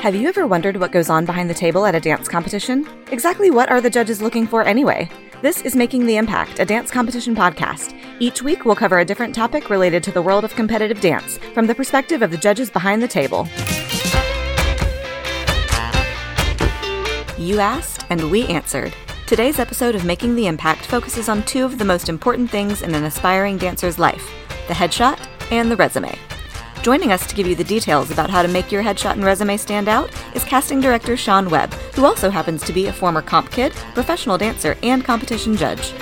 Have you ever wondered what goes on behind the table at a dance competition? Exactly what are the judges looking for anyway? This is Making the Impact, a dance competition podcast. Each week, we'll cover a different topic related to the world of competitive dance from the perspective of the judges behind the table. You asked, and we answered. Today's episode of Making the Impact focuses on two of the most important things in an aspiring dancer's life the headshot and the resume. Joining us to give you the details about how to make your headshot and resume stand out is casting director Sean Webb, who also happens to be a former comp kid, professional dancer, and competition judge.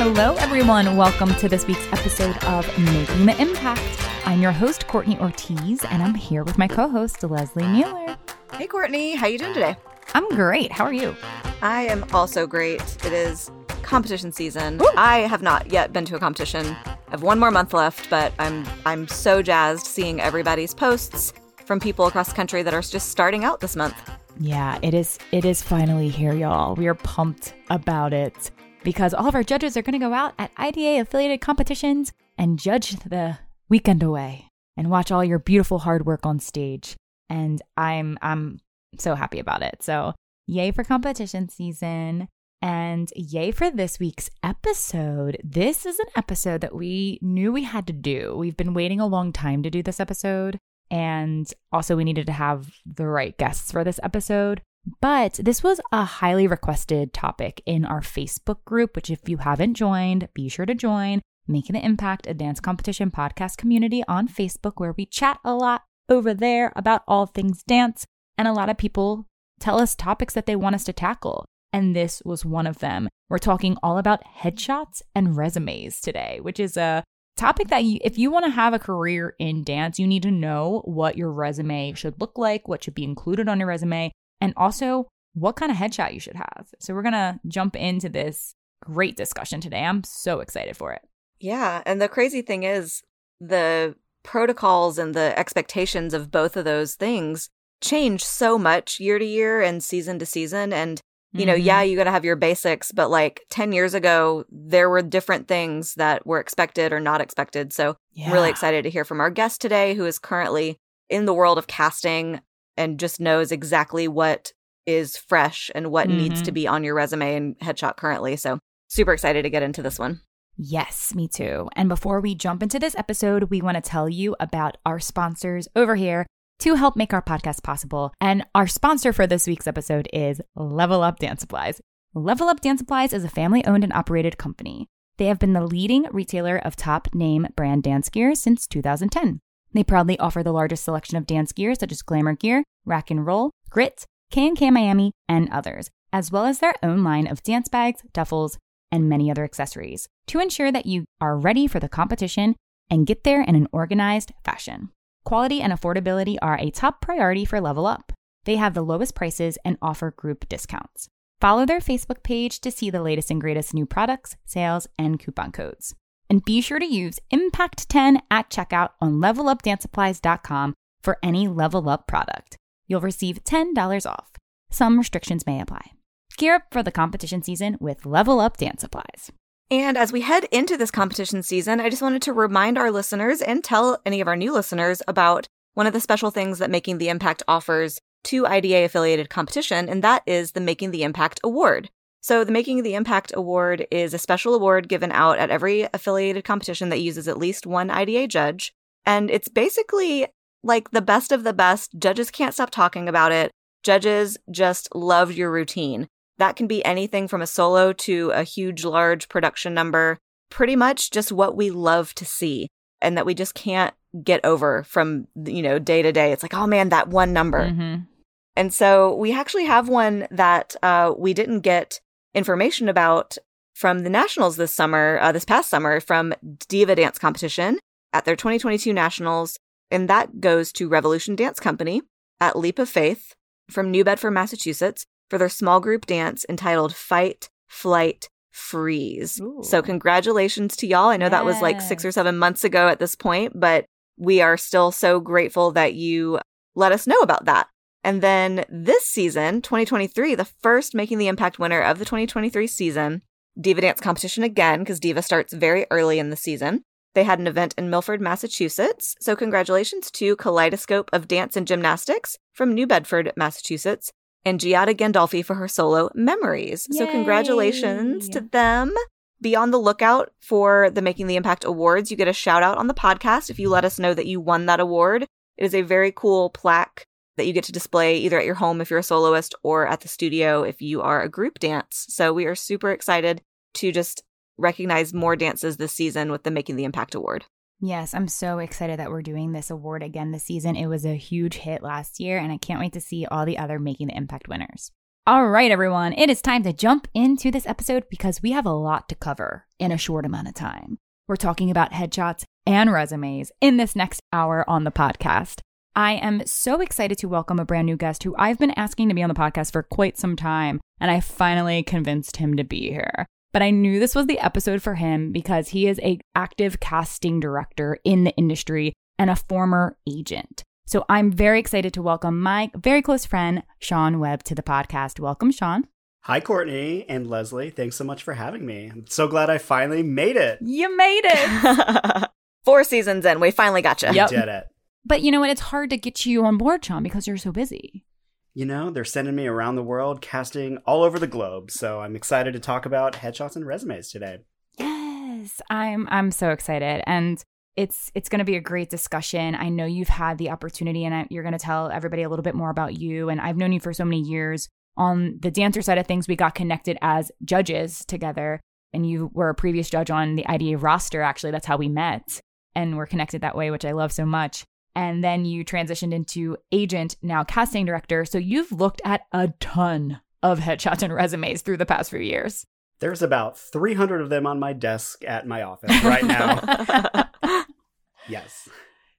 Hello, everyone. Welcome to this week's episode of Making the Impact. I'm your host, Courtney Ortiz, and I'm here with my co-host, Leslie Mueller. Hey, Courtney, how you doing today? I'm great. How are you? I am also great. It is competition season. I have not yet been to a competition. I have one more month left, but I'm I'm so jazzed seeing everybody's posts from people across the country that are just starting out this month. Yeah, it is it is finally here, y'all. We are pumped about it because all of our judges are going to go out at IDA affiliated competitions and judge the weekend away and watch all your beautiful hard work on stage. And I'm I'm so happy about it. So, yay for competition season. And yay for this week's episode. This is an episode that we knew we had to do. We've been waiting a long time to do this episode. And also, we needed to have the right guests for this episode. But this was a highly requested topic in our Facebook group, which, if you haven't joined, be sure to join. Making the Impact, a dance competition podcast community on Facebook, where we chat a lot over there about all things dance. And a lot of people tell us topics that they want us to tackle and this was one of them. We're talking all about headshots and resumes today, which is a topic that you, if you want to have a career in dance, you need to know what your resume should look like, what should be included on your resume, and also what kind of headshot you should have. So we're going to jump into this great discussion today. I'm so excited for it. Yeah, and the crazy thing is the protocols and the expectations of both of those things change so much year to year and season to season and you know, mm-hmm. yeah, you got to have your basics, but like 10 years ago, there were different things that were expected or not expected. So, yeah. I'm really excited to hear from our guest today, who is currently in the world of casting and just knows exactly what is fresh and what mm-hmm. needs to mm-hmm. be on your resume and headshot currently. So, super excited to get into this one. Yes, me too. And before we jump into this episode, we want to tell you about our sponsors over here to help make our podcast possible. And our sponsor for this week's episode is Level Up Dance Supplies. Level Up Dance Supplies is a family owned and operated company. They have been the leading retailer of top name brand dance gear since 2010. They proudly offer the largest selection of dance gear such as Glam'r Gear, Rack and Roll, Grit, K&K Miami, and others, as well as their own line of dance bags, duffels, and many other accessories to ensure that you are ready for the competition and get there in an organized fashion. Quality and affordability are a top priority for Level Up. They have the lowest prices and offer group discounts. Follow their Facebook page to see the latest and greatest new products, sales, and coupon codes. And be sure to use Impact10 at checkout on levelupdancesupplies.com for any Level Up product. You'll receive $10 off. Some restrictions may apply. Gear up for the competition season with Level Up Dance Supplies. And as we head into this competition season, I just wanted to remind our listeners and tell any of our new listeners about one of the special things that Making the Impact offers to IDA affiliated competition, and that is the Making the Impact Award. So, the Making the Impact Award is a special award given out at every affiliated competition that uses at least one IDA judge. And it's basically like the best of the best. Judges can't stop talking about it. Judges just love your routine. That can be anything from a solo to a huge, large production number. Pretty much just what we love to see and that we just can't get over from, you know, day to day. It's like, oh man, that one number. Mm-hmm. And so we actually have one that uh, we didn't get information about from the Nationals this summer, uh, this past summer, from Diva Dance Competition at their 2022 Nationals. And that goes to Revolution Dance Company at Leap of Faith from New Bedford, Massachusetts for their small group dance entitled Fight, Flight, Freeze. Ooh. So, congratulations to y'all. I know yes. that was like six or seven months ago at this point, but we are still so grateful that you let us know about that. And then this season, 2023, the first Making the Impact winner of the 2023 season, Diva Dance competition again, because Diva starts very early in the season. They had an event in Milford, Massachusetts. So, congratulations to Kaleidoscope of Dance and Gymnastics from New Bedford, Massachusetts, and Giada Gandolfi for her solo Memories. So, congratulations to them. Be on the lookout for the Making the Impact Awards. You get a shout out on the podcast if you let us know that you won that award. It is a very cool plaque that you get to display either at your home if you're a soloist or at the studio if you are a group dance. So we are super excited to just recognize more dances this season with the Making the Impact Award. Yes, I'm so excited that we're doing this award again this season. It was a huge hit last year, and I can't wait to see all the other Making the Impact winners. All right, everyone, it is time to jump into this episode because we have a lot to cover in a short amount of time. We're talking about headshots and resumes in this next hour on the podcast. I am so excited to welcome a brand new guest who I've been asking to be on the podcast for quite some time, and I finally convinced him to be here. But I knew this was the episode for him because he is a active casting director in the industry and a former agent. So I'm very excited to welcome my very close friend Sean Webb to the podcast. Welcome, Sean. Hi, Courtney and Leslie. Thanks so much for having me. I'm so glad I finally made it. You made it. Four seasons in, we finally got you. Yep. Did it. but you know what? It's hard to get you on board, Sean, because you're so busy. You know, they're sending me around the world, casting all over the globe. So I'm excited to talk about headshots and resumes today. Yes, I'm I'm so excited and it's it's going to be a great discussion. I know you've had the opportunity and I, you're going to tell everybody a little bit more about you and I've known you for so many years. On the dancer side of things, we got connected as judges together and you were a previous judge on the IDA roster actually. That's how we met and we're connected that way, which I love so much. And then you transitioned into agent, now casting director. So you've looked at a ton of headshots and resumes through the past few years. There's about 300 of them on my desk at my office right now. yes.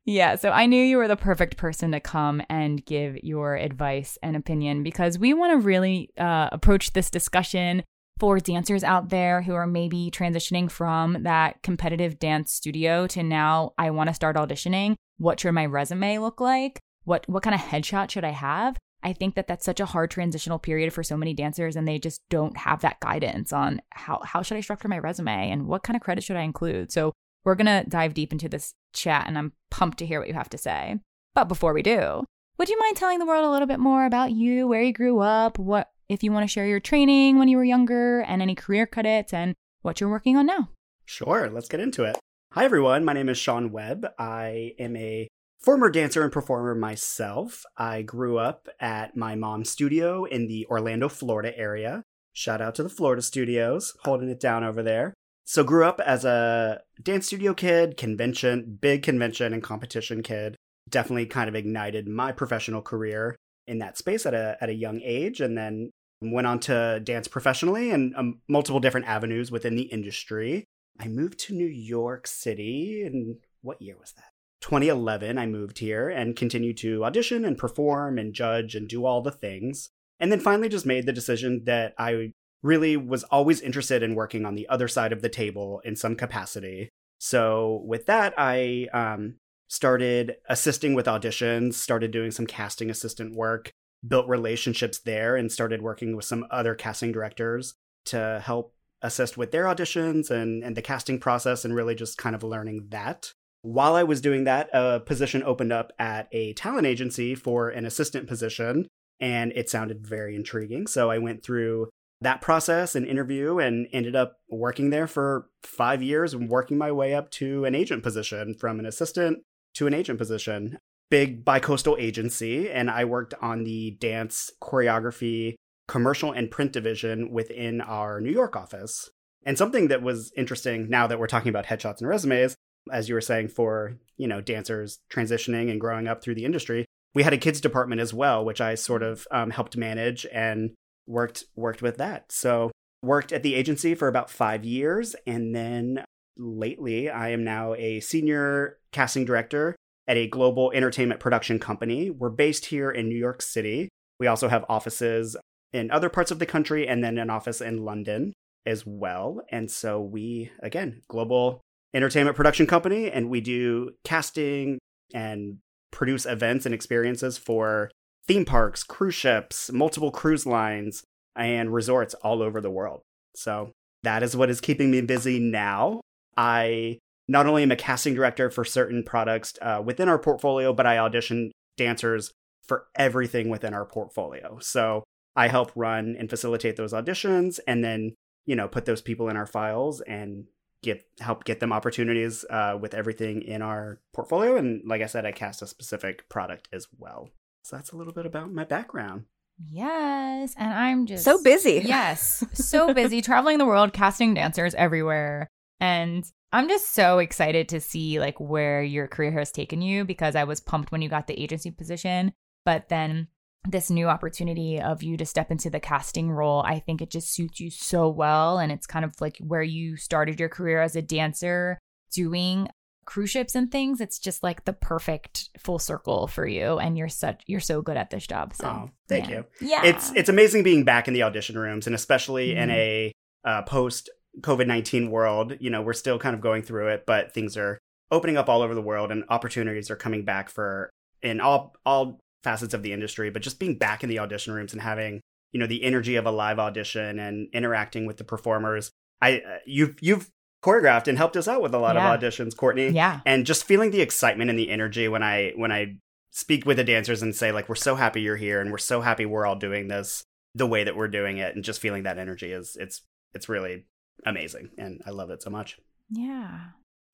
Yeah, so I knew you were the perfect person to come and give your advice and opinion because we want to really uh, approach this discussion for dancers out there who are maybe transitioning from that competitive dance studio to now I want to start auditioning. What should my resume look like? What what kind of headshot should I have? I think that that's such a hard transitional period for so many dancers and they just don't have that guidance on how how should I structure my resume and what kind of credit should I include. So we're going to dive deep into this chat and I'm pumped to hear what you have to say. But before we do, would you mind telling the world a little bit more about you, where you grew up, what if you want to share your training when you were younger and any career credits and what you're working on now? Sure, let's get into it. Hi, everyone. My name is Sean Webb. I am a former dancer and performer myself. I grew up at my mom's studio in the Orlando, Florida area. Shout out to the Florida studios, holding it down over there. So, grew up as a dance studio kid, convention, big convention and competition kid. Definitely kind of ignited my professional career in that space at a at a young age, and then went on to dance professionally and um, multiple different avenues within the industry. I moved to New York City, and what year was that? 2011. I moved here and continued to audition and perform and judge and do all the things. And then finally just made the decision that I really was always interested in working on the other side of the table in some capacity. So with that, I um, started assisting with auditions, started doing some casting assistant work, built relationships there, and started working with some other casting directors to help assist with their auditions and, and the casting process and really just kind of learning that. While I was doing that, a position opened up at a talent agency for an assistant position, and it sounded very intriguing. So I went through that process and interview and ended up working there for five years and working my way up to an agent position from an assistant to an agent position. Big bicoastal agency, and I worked on the dance choreography, commercial, and print division within our New York office. And something that was interesting now that we're talking about headshots and resumes, as you were saying, for you know dancers transitioning and growing up through the industry, we had a kids department as well, which I sort of um, helped manage and worked worked with that. So worked at the agency for about five years, and then lately I am now a senior casting director at a global entertainment production company. We're based here in New York City. We also have offices in other parts of the country, and then an office in London as well. And so we again global entertainment production company, and we do casting and produce events and experiences for theme parks, cruise ships, multiple cruise lines, and resorts all over the world. So that is what is keeping me busy now. I not only am a casting director for certain products uh, within our portfolio, but I audition dancers for everything within our portfolio. So I help run and facilitate those auditions and then, you know, put those people in our files and get help get them opportunities uh, with everything in our portfolio. And like I said, I cast a specific product as well. So that's a little bit about my background. Yes. And I'm just So busy. Yes. So busy traveling the world, casting dancers everywhere. And I'm just so excited to see like where your career has taken you because I was pumped when you got the agency position, but then this new opportunity of you to step into the casting role, I think it just suits you so well and it's kind of like where you started your career as a dancer doing cruise ships and things. It's just like the perfect full circle for you and you're such you're so good at this job. So Oh, thank yeah. you. Yeah. It's it's amazing being back in the audition rooms and especially in Mhm. a uh, post COVID 19 world. You know, we're still kind of going through it, but things are opening up all over the world and opportunities are coming back for in all all facets of the industry, but just being back in the audition rooms and having, you know, the energy of a live audition and interacting with the performers. I uh, you've you've choreographed and helped us out with a lot Yeah. of auditions, Courtney yeah. and just feeling the excitement and the energy when I when I speak with the dancers and say like we're so happy you're here and we're so happy we're all doing this the way that we're doing it and just feeling that energy is it's it's really amazing and I love it so much. Yeah.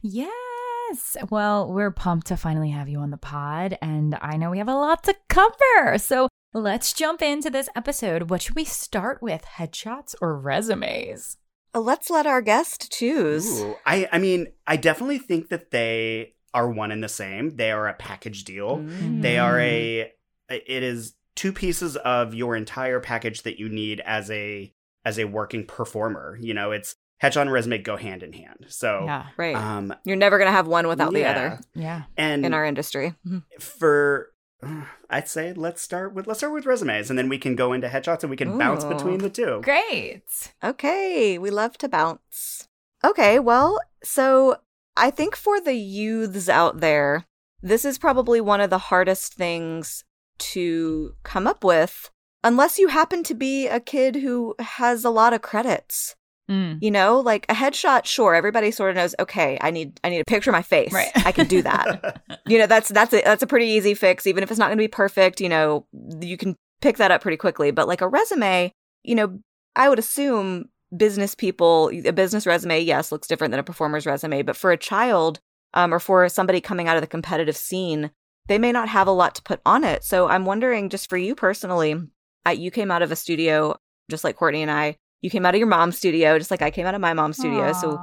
Yes. Well, we're pumped to finally have you on the pod, and I know we have a lot to cover. So let's jump into this episode. What should we start with? Headshots or resumes? Let's let our guest choose. Ooh, I I mean I definitely think that they are one and the same. They are a package deal. Mm. They are a it is two pieces of your entire package that you need as a as a working performer. You know, it's headshot and resume go hand in hand. So Yeah. Right. um You're never going to have one without the other Yeah. and in our industry. For I'd say let's start with let's start with resumes and then we can go into headshots and we can bounce between the two. Great. Okay, we love to bounce. Okay, well, so I think for the youths out there, this is probably one of the hardest things to come up with unless you happen to be a kid who has a lot of credits. Mm. You know, like a headshot, sure, everybody sort of knows, okay, I need I need a picture of my face. Right. I can do that. you know, that's that's a that's a pretty easy fix even if it's not going to be perfect, you know, you can pick that up pretty quickly, but like a resume, you know, I would assume business people a business resume yes looks different than a performer's resume, but for a child um or for somebody coming out of the competitive scene, they may not have a lot to put on it. So I'm wondering just for you personally, uh, you came out of a studio just like Courtney and I. You came out of your mom's studio just like I came out of my mom's studio. So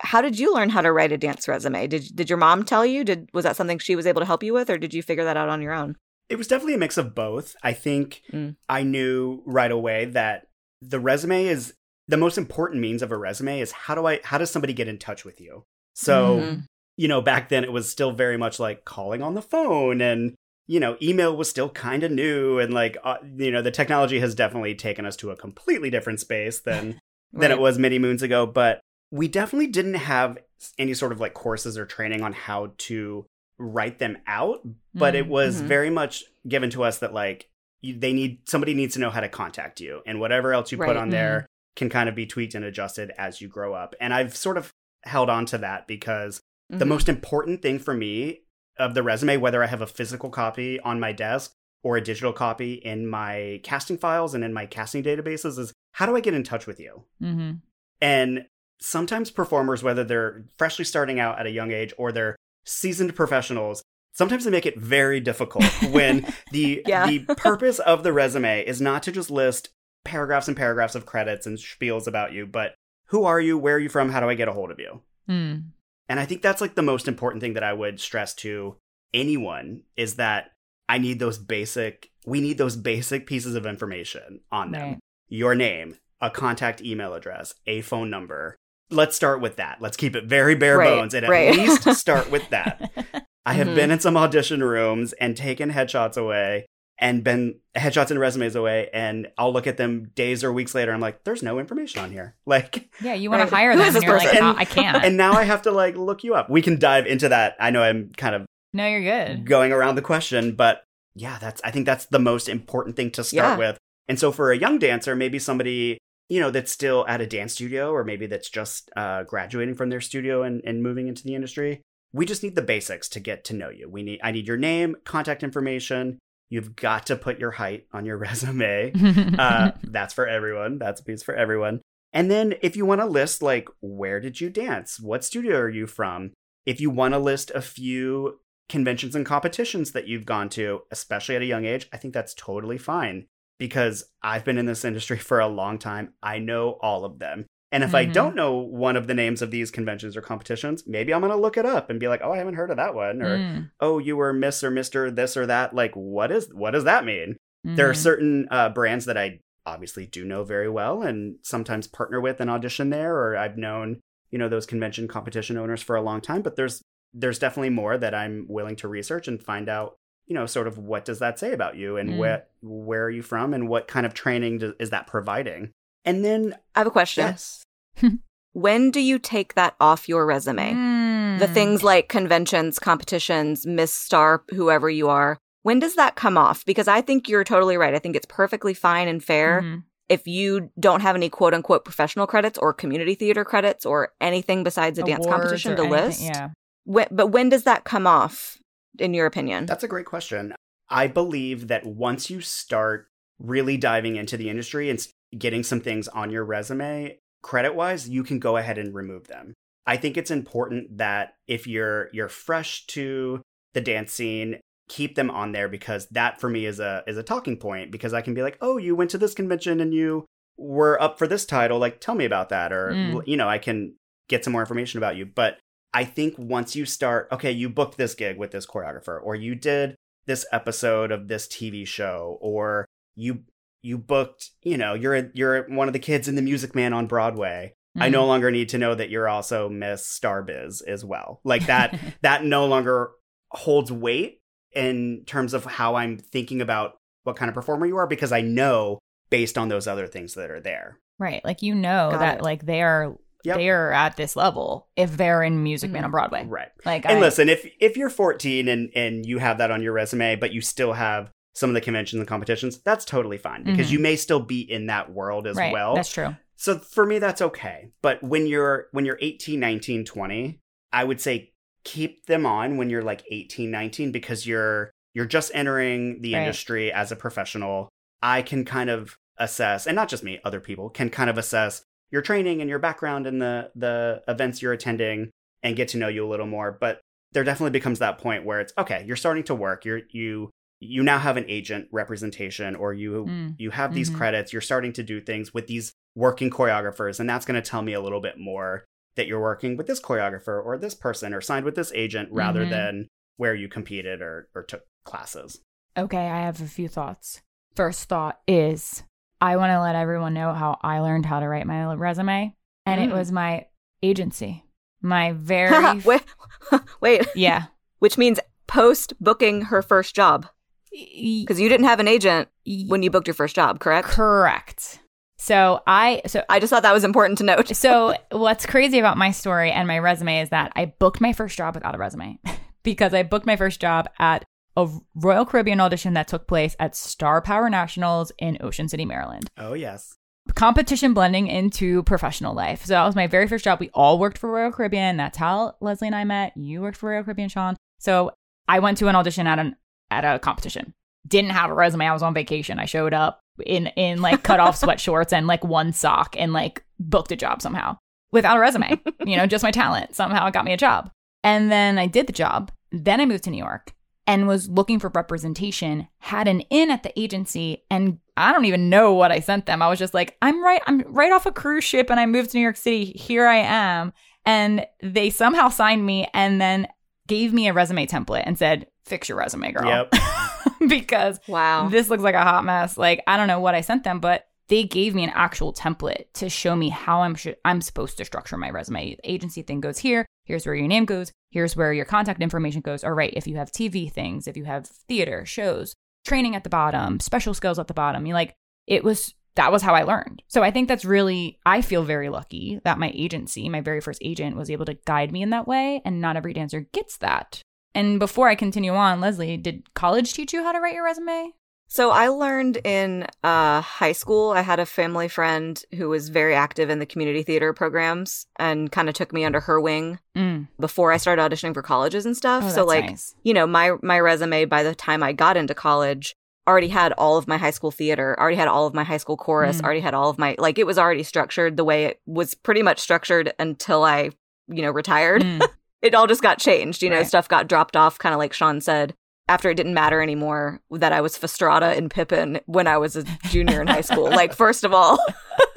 how did you learn how to write a dance resume? Did did your mom tell you? Did was that something she was able to help you with, or did you figure that out on your own? It was definitely a mix of both. I think Mm. I knew right away that the resume is the most important means of a resume is how do I how does somebody get in touch with you? So, Mhm. you know, back then it was still very much like calling on the phone and you know, email was still kind of new and like uh, you know, the technology has definitely taken us to a completely different space than than it was many moons ago, but we definitely didn't have any sort of like courses or training on how to write them out, but it Mm, was mhm. very much given to us that like you, they need somebody needs to know how to contact you and whatever else you Right. put on there can kind of be tweaked and adjusted as you grow up. And I've sort of held on to that because the Mhm. most important thing for me of the resume, whether I have a physical copy on my desk or a digital copy in my casting files and in my casting databases, is how do I get in touch with you? Mhm. And sometimes performers, whether they're freshly starting out at a young age or they're seasoned professionals, sometimes they make it very difficult when the Yeah. the purpose of the resume is not to just list paragraphs and paragraphs of credits and spiels about you, but who are you, where are you from, how do I get a hold of you? Mm. And I think that's like the most important thing that I would stress to anyone is that I need those basic we need those basic pieces of information on them. Right. Your name, a contact email address, a phone number. Let's start with that. Let's keep it very bare Right, bones and at right. least start with that. I have Mhm. been in some audition rooms and taken headshots away and been headshots and resumes away and I'll look at them days or weeks later I'm like there's no information on here. Like yeah, you want to hire them, and this you're like, person? "Oh, I can't. and now I have to like look you up. We can dive into that. I know I'm kind of no, you're good. going around the question, but yeah, that's I think that's the most important thing to start Yeah. with. And so for a young dancer, maybe somebody you know, that's still at a dance studio or maybe that's just uh, graduating from their studio and, and moving into the industry, we just need the basics to get to know you. We need I need your name, contact information. You've got to put your height on your resume. uh, that's for everyone. That's a piece for everyone. And then if you want to list like where did you dance? What studio are you from? If you want to list a few conventions and competitions that you've gone to, especially at a young age, I think that's totally fine because I've been in this industry for a long time. I know all of them. And if mm-hmm. I don't know one of the names of these conventions or competitions, maybe I'm going to look it up and be like, "Oh, I haven't heard of that one." Or, mm. "Oh, you were Miss or Mister this or that." Like, what is what does that mean? Mm-hmm. There are mm-hmm. certain uh, brands that I obviously do know very well and sometimes partner with and audition there or I've known, you know, those convention competition owners for a long time, but there's there's definitely more that I'm willing to research and find out you know, sort of what does that say about you and mm. where where are you from and what kind of training do, is that providing? And then I have a question. Yes. when do you take that off your resume? Mm. The things like conventions, competitions, Miss Star, whoever you are. When does that come off? Because I think you're totally right. I think it's perfectly fine and fair mm-hmm. if you don't have any quote unquote professional credits or community theater credits or anything besides a Awards dance competition to anything, list. Yeah. When, but when does that come off? in your opinion? That's a great question. I believe that once you start really diving into the industry and getting some things on your resume, credit wise, you can go ahead and remove them. I think it's important that if you're you're fresh to the dance scene, keep them on there because that for me is a is a talking point because I can be like, "Oh, you went to this convention and you were up for this title, like tell me about that." Or mm. you know, I can get some more information about you. But I think once you start, okay, you booked this gig with this choreographer, or you did this episode of this TV show, or you you booked, you know, you're a, you're one of the kids in the Music Man on Broadway. Mm-hmm. I no mm-hmm. longer need to know that you're also Miss Starbiz as well. Like that that no longer holds weight in terms of how I'm thinking about what kind of performer you are because I know based on those other things that are there. Right. Like you know Got that it. like they are Yep. they're at this level if they're in Music Man on mm-hmm. Broadway. Right. Like And I, listen, if if you're 14 and and you have that on your resume but you still have some of the conventions and competitions, that's totally fine because mm-hmm. you may still be in that world as right. well. That's true. So for me that's okay. But when you're when you're 18, 19, 20, I would say keep them on when you're like 18, 19 because you're you're just entering the right. industry as a professional. I can kind of assess and not just me, other people can kind of assess your training and your background and the the events you're attending and get to know you a little more. But there definitely becomes that point where it's okay, you're starting to work. You're you you now have an agent representation or you mm. you have these mm-hmm. credits. You're starting to do things with these working choreographers, and that's going to tell me a little bit more that you're working with this choreographer or this person or signed with this agent rather mm-hmm. than where you competed or, or took classes. Okay, I have a few thoughts. First thought is I want to let everyone know how I learned how to write my resume, and mm. it was my agency. My very wait, wait, yeah, which means post booking her first job because you didn't have an agent when you booked your first job, correct? Correct. So I so I just thought that was important to note. so what's crazy about my story and my resume is that I booked my first job without a resume because I booked my first job at a Royal Caribbean audition that took place at Star Power Nationals in Ocean City, Maryland. Oh, yes. Competition blending into professional life. So that was my very first job. We all worked for Royal Caribbean. That's how Leslie and I met. You worked for Royal Caribbean, Sean. So I went to an audition at an at a competition. Didn't have a resume. I was on vacation. I showed up in in like cut off sweat shorts and like one sock and like booked a job somehow without a resume. you know, just my talent somehow got me a job. And then I did the job. Then I moved to New York and was looking for representation, had an in at the agency, and I don't even know what I sent them. I was just like, I'm right, I'm right off a cruise ship and I moved to New York City. Here I am. And they somehow signed me and then gave me a resume template and said, fix your resume, girl. Yep. because wow, this looks like a hot mess. Like, I don't know what I sent them, but they gave me an actual template to show me how I'm sh- I'm supposed to structure my resume. The agency thing goes here. Here's where your name goes. Here's where your contact information goes. All right, if you have TV things, if you have theater shows, training at the bottom, special skills at the bottom. You like it was that was how I learned. So I think that's really I feel very lucky that my agency, my very first agent, was able to guide me in that way, and not every dancer gets that. And before I continue on, Leslie, did college teach you how to write your resume? So I learned in uh, high school. I had a family friend who was very active in the community theater programs and kind of took me under her wing Mm. before I started auditioning for colleges and stuff. Oh, so like, nice. you know, my my resume by the time I got into college already had all of my high school theater, already had all of my high school chorus, Mm. already had all of my like it was already structured the way it was pretty much structured until I, you know, retired. Mm. It all just got changed, you know, Right. stuff got dropped off kind of like Sean said. After it didn't matter anymore that I was Fastrada and Pippin when I was a junior in high school. Like, first of all,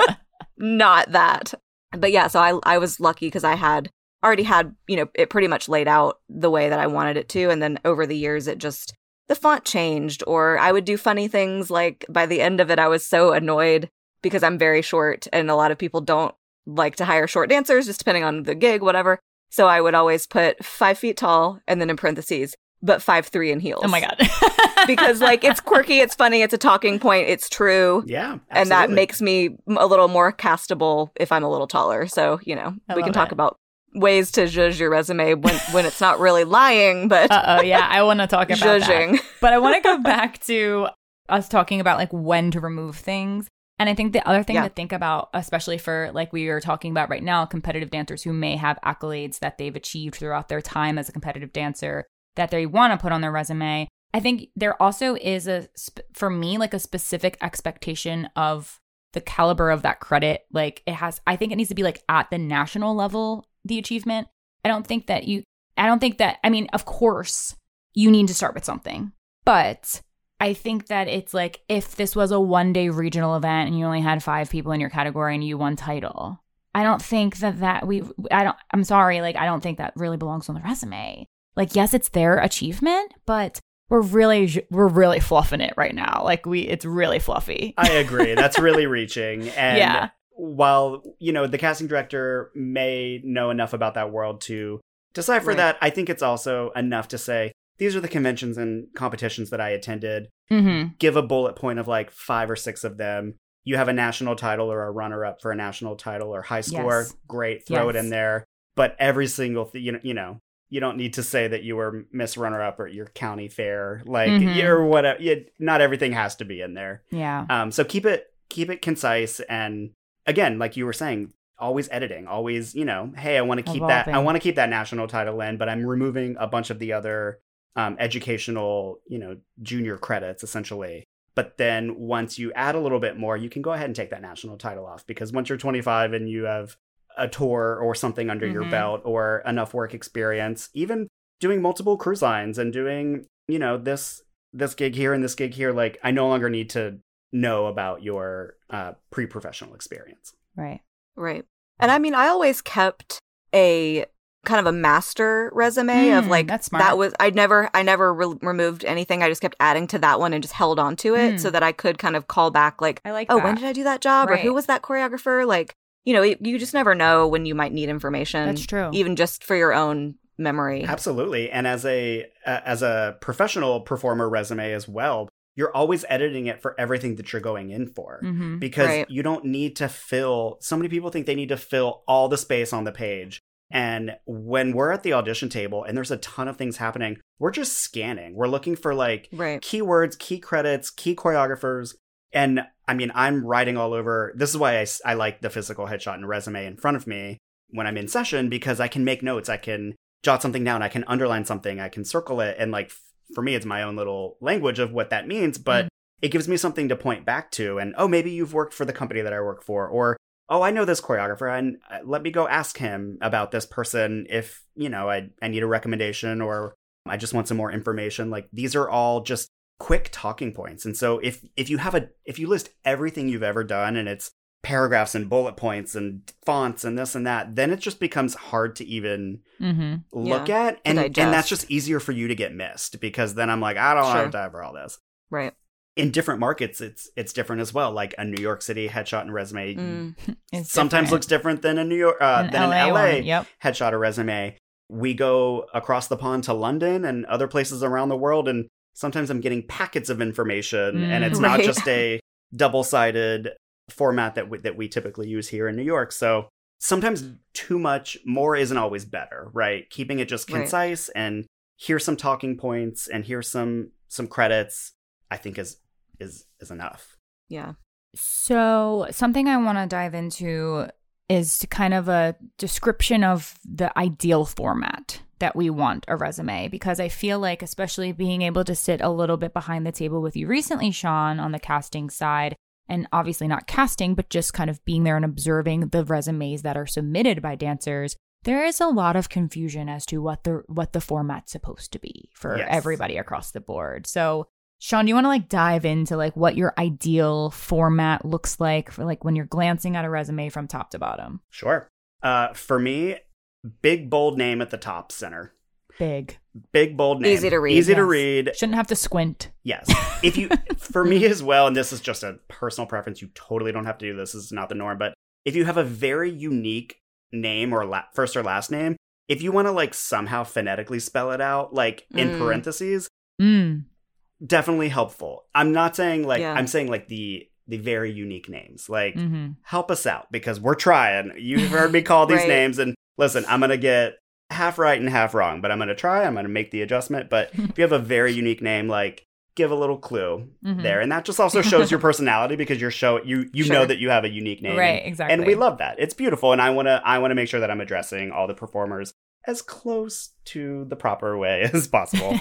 not that. But yeah, so I I was lucky because I had already had, you know, it pretty much laid out the way that I wanted it to. And then over the years, it just, the font changed, or I would do funny things. Like by the end of it, I was so annoyed because I'm very short and a lot of people don't like to hire short dancers, just depending on the gig, whatever. So I would always put five feet tall and then in parentheses, but five three in heels. Oh my god. because like it's quirky, it's funny, it's a talking point, it's true. Yeah. And that makes me a little more castable if I'm a little taller. So, you know, I we can talk it. about ways to judge your resume when, when it's not really lying, but Uh oh, yeah, I want to talk about that. judging. But I want to go back to us talking about like when to remove things. And I think the other thing Yeah. to think about, especially for like we are talking about right now, competitive dancers who may have accolades that they've achieved throughout their time as a competitive dancer that they want to put on their resume. I think there also is a, for me, like a specific expectation of the caliber of that credit. Like it has, I think it needs to be like at the national level, the achievement. I don't think that you, I don't think that, I mean, of course, you need to start with something. But I think that it's like if this was a one day regional event and you only had five people in your category and you won title, I don't think that that we, I don't, I'm sorry, like, I don't think that really belongs on the resume. Like, yes, it's their achievement, but we're really, we're really fluffing it right now. Like, we, it's really fluffy. I agree. That's really reaching. And Yeah. while, you know, the casting director may know enough about that world to decipher Right. that, I think it's also enough to say, these are the conventions and competitions that I attended. mm-hmm. Give a bullet point of like five or six of them. You have a national title or a runner up for a national title or high score. Yes. Great. Throw it in there. But every single thing, you know, you know, you don't need to say that you were Miss Runner Up or your county fair, like Mhm. you're whatever. You, not everything has to be in there. Yeah. Um, so keep it keep it concise and again, like you were saying, always editing, always you know, hey, I want to keep that I want to keep that national title in, but I'm removing a bunch of the other um, educational, you know, junior credits essentially. But then once you add a little bit more, you can go ahead and take that national title off because once you're 25 and you have a tour or something under your Mhm. belt or enough work experience, even doing multiple cruise lines and doing, you know, this this gig here and this gig here, like I no longer need to know about your uh, pre-professional experience. Right. Right. And I mean, I always kept a kind of a master resume of Hmm, like that's smart. that was I never I never re- removed anything. I just kept adding to that one and just held on to it Hmm. so that I could kind of call back like, I like oh, that. when did I do that job or who was that choreographer? Like, you know, it, you just never know when you might need information. That's true. Even just for your own memory. Absolutely. And as a uh, as a professional performer resume as well, you're always editing it for everything that you're going in for. mm-hmm. Because Right. you don't need to fill so many people think they need to fill all the space on the page. And when we're at the audition table and there's a ton of things happening, we're just scanning. We're looking for like Right. keywords, key credits, key choreographers. And I mean, I'm writing all over. This is why I like the physical headshot and resume in front of me when I'm in session because I can make notes. I can jot something down. I can underline something. I can circle it. And like, for me, it's my own little language of what that means, but Mhm. it gives me something to point back to. And oh, maybe you've worked for the company that I work for, or oh, I know this choreographer, and uh, let me go ask him about this person if you know I I need a recommendation or I just want some more information. Like these are all just quick talking points. And so if if you have a if you list everything you've ever done and it's paragraphs and bullet points and fonts and this and that, then it just becomes hard to even Mm-hmm. look at and and that's just easier for you to get missed because then I'm like I don't Sure. have time for all this. Right. In different markets it's it's different as well. Like a New York City headshot and resume Mm. sometimes looks different than a New York uh, than an LA one. Yep. headshot or resume. We go across the pond to London and other places around the world, and sometimes I'm getting packets of information, and Mm. it's not just a double-sided format that we, that we typically use here in New York. So sometimes too much, more isn't always better, right? Keeping it just Right. concise and here's some talking points and here's some some credits. I think is is is enough. Yeah. So, something I want to dive into is kind of a description of the ideal format that we want a resume because I feel like, especially being able to sit a little bit behind the table with you recently, Sean, on the casting side, and obviously not casting, but just kind of being there and observing the resumes that are submitted by dancers. There is a lot of confusion as to what the what the format's supposed to be for Yes. everybody across the board. So, Sean, do you want to like dive into like what your ideal format looks like for like when you're glancing at a resume from top to bottom? Sure. Uh, for me, big bold name at the top center. Big. Big bold name. Easy to read, Easy to read. Shouldn't have to squint. Yes. If you, for me as well, and this is just a personal preference, you totally don't have to do this. This is not the norm. But if you have a very unique name or la- first or last name, if you want to like somehow phonetically spell it out, like in Mm. parentheses, Mm. Definitely helpful. I'm not saying like Yeah. I'm saying like the the very unique names. Like hmm help us out because we're trying. You've heard me call these Right. names and listen, I'm going to get half right and half wrong, but I'm going to try. I'm going to make the adjustment. But if you have a very unique name, like give a little clue Mhm. there. And that just also shows your personality because you're show you you know that you have a unique name. Right, exactly. And we love that. It's beautiful and I want to I want to make sure that I'm addressing all the performers as close to the proper way as possible.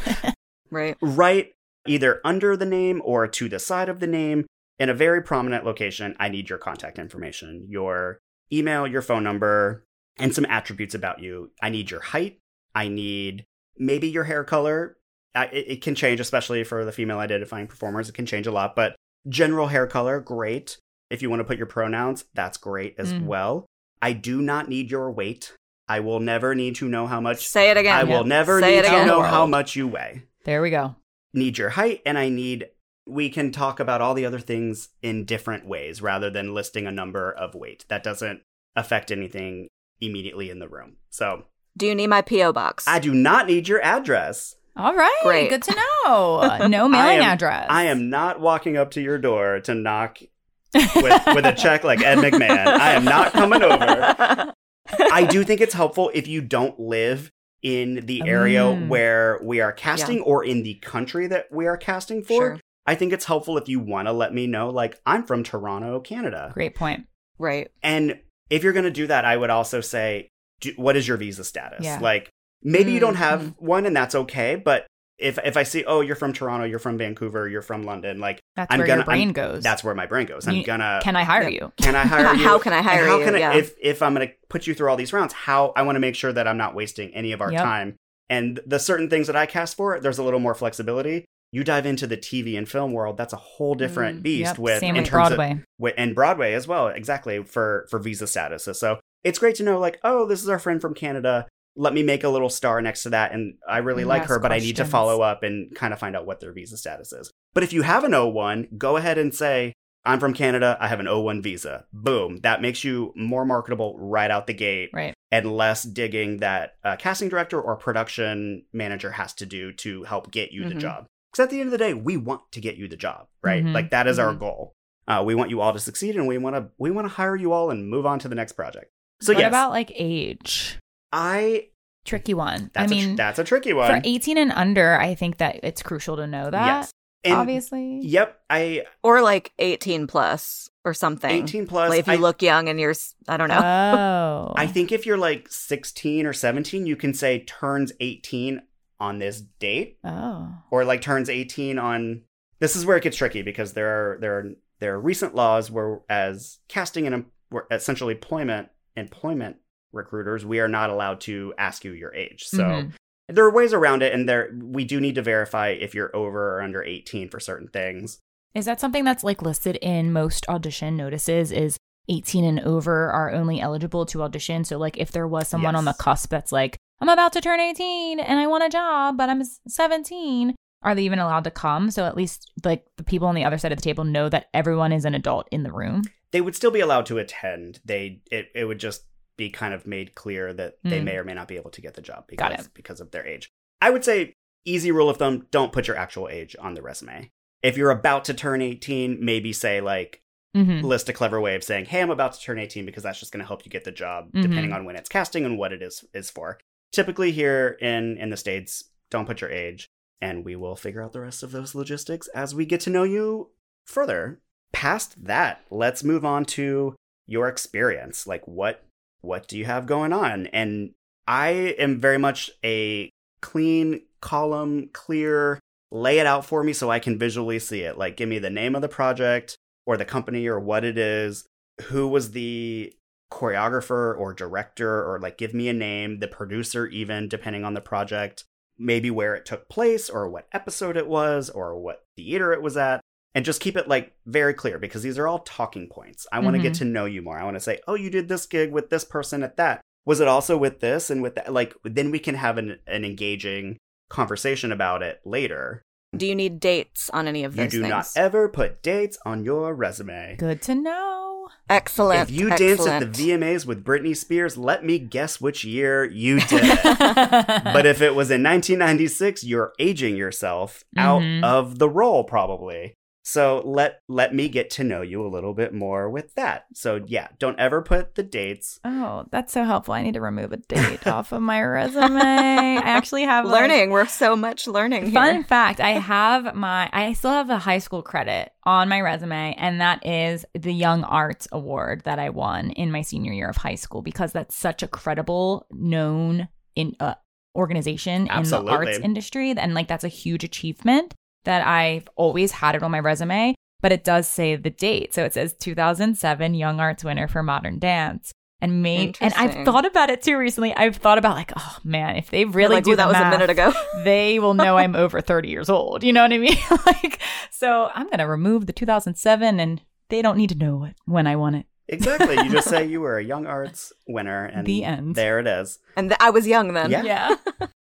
Right. right either under the name or to the side of the name in a very prominent location. I need your contact information, your email, your phone number, and some attributes about you. I need your height. I need maybe your hair color. I, it, it can change, especially for the female identifying performers. It can change a lot, but general hair color, great. If you want to put your pronouns, that's great as Mm. well. I do not need your weight. I will never need to know how much. Say it again. I will never Say need to know how much you weigh there we go. Need your height and I need we can talk about all the other things in different ways rather than listing a number of weight. That doesn't affect anything immediately in the room. So Do you need my PO box? I do not need your address. All right. Great. Good to know. No mailing I am- address. I am not walking up to your door to knock with, with a check like Ed McMahon. I am not coming over. I do think it's helpful if you don't live in the area Mm. where we are casting or in the country that we are casting for. Sure. I think it's helpful if you want to let me know, like, I'm from Toronto, Canada. Great point. Right. And if you're going to do that, I would also say, do, what is your visa status? Yeah. Like, maybe you don't Mm, have mm. one and that's okay. But if, if I see, oh, you're from Toronto, you're from Vancouver, you're from London, like, That's I'm where gonna, your brain I'm- goes. that's where my brain goes. I'm You- gonna, Can I hire Yeah. you? can I hire you? How can I hire And how you? Can I, Yeah. If if I'm going to put you through all these rounds, how I want to make sure that I'm not wasting any of our Yep. time. And the certain things that I cast for, there's a little more flexibility. You dive into the TV and film world, that's a whole different Mm, beast. Yep. With Same in with terms of- Broadway. and Broadway as well, exactly for for visa statuses. So it's great to know, like, oh, this is our friend from Canada. Let me make a little star next to that, and I really And like her, but I need to follow up and kind of find out what their visa status is. But if you have an O1, go ahead and say, I'm from Canada. I have an O1 visa. Boom. That makes you more marketable right out the gate Right. and less digging that uh, casting director or production manager has to do to help get you the Mhm. job. Because at the end of the day, we want to get you the job, right? Mhm. Like that is our Mhm. goal. Uh, we want you all to succeed, and we want to we want to hire you all and move on to the next project. So what yes, about like age? I Tricky one. I I a tr- mean, that's a tricky one. for 18 and under, I think that it's crucial to know that. yes, and obviously. Yep, I Or like 18 plus or something. eighteen plus. Like if you I, look young and you're, I don't know. Oh. I think if you're like sixteen or seventeen, you can say turns eighteen on this date. Oh. or like turns 18 on this is where it gets tricky because there are there are there are recent laws where as casting and em- where essentially employment employment recruiters we are not allowed to ask you your age so Mhm. there are ways around it and there we do need to verify if you're over or under 18 for certain things Is that something that's like listed in most audition notices? Is 18 and over are only eligible to audition? So, like, if there was someone on the cusp that's like, I'm about to turn 18 and I want a job, but I'm 17, are they even allowed to come? So, at least, like, the people on the other side of the table know that everyone is an adult in the room. they would still be allowed to attend they it, it would just be kind of made clear that they Mm. may or may not be able to get the job because because of their age i would say easy rule of thumb don't put your actual age on the resume if you're about to turn 18 maybe say like hmm list a clever way of saying hey i'm about to turn 18 because that's just going to help you get the job Mhm. depending on when it's casting and what it is is for typically here in in the states don't put your age and we will figure out the rest of those logistics as we get to know you further, past that, let's move on to your experience. Like what what do you have going on? And I am very much a clean column, clear, lay it out for me so I can visually see it. Like give me the name of the project or the company or what it is, who was the choreographer or director or like give me a name, the producer even depending on the project, maybe where it took place or what episode it was or what theater it was at and just keep it like very clear because these are all talking points. I want to get to know you more. I want to say, "Oh, you did this gig with this person at that. Was it also with this and with that?" Like then we can have an an engaging conversation about it later. Do you need dates on any of these? You do things? not ever put dates on your resume. Good to know. Excellent. If you danced at the VMAs with Britney Spears, let me guess which year you did but if it was in 1996, you're aging yourself out Mhm. of the role probably. So let let me get to know you a little bit more with that. So yeah, don't ever put the dates. oh, that's so helpful. I need to remove a date off of my resume. I actually have like, learning. We're so much learning Fun here. fact, I have my I still have a high school credit on my resume and that is the YoungArts Award that I won in my senior year of high school because that's such a credible known in uh, organization in the arts industry and like that's a huge achievement that I've always had it on my resume, but it does say the date. So it says 2007 YoungArts winner for modern dance. And maybe, and I've thought about it too recently. I've thought about like, oh man, if they really like, do that the was a minute ago. they will know I'm over 30 years old. You know what I mean? like, so I'm going to remove the 2007 and they don't need to know it when I won it. Exactly. You just say you were a young arts winner and The end. there it is. And th- I was young then. Yeah. Yeah.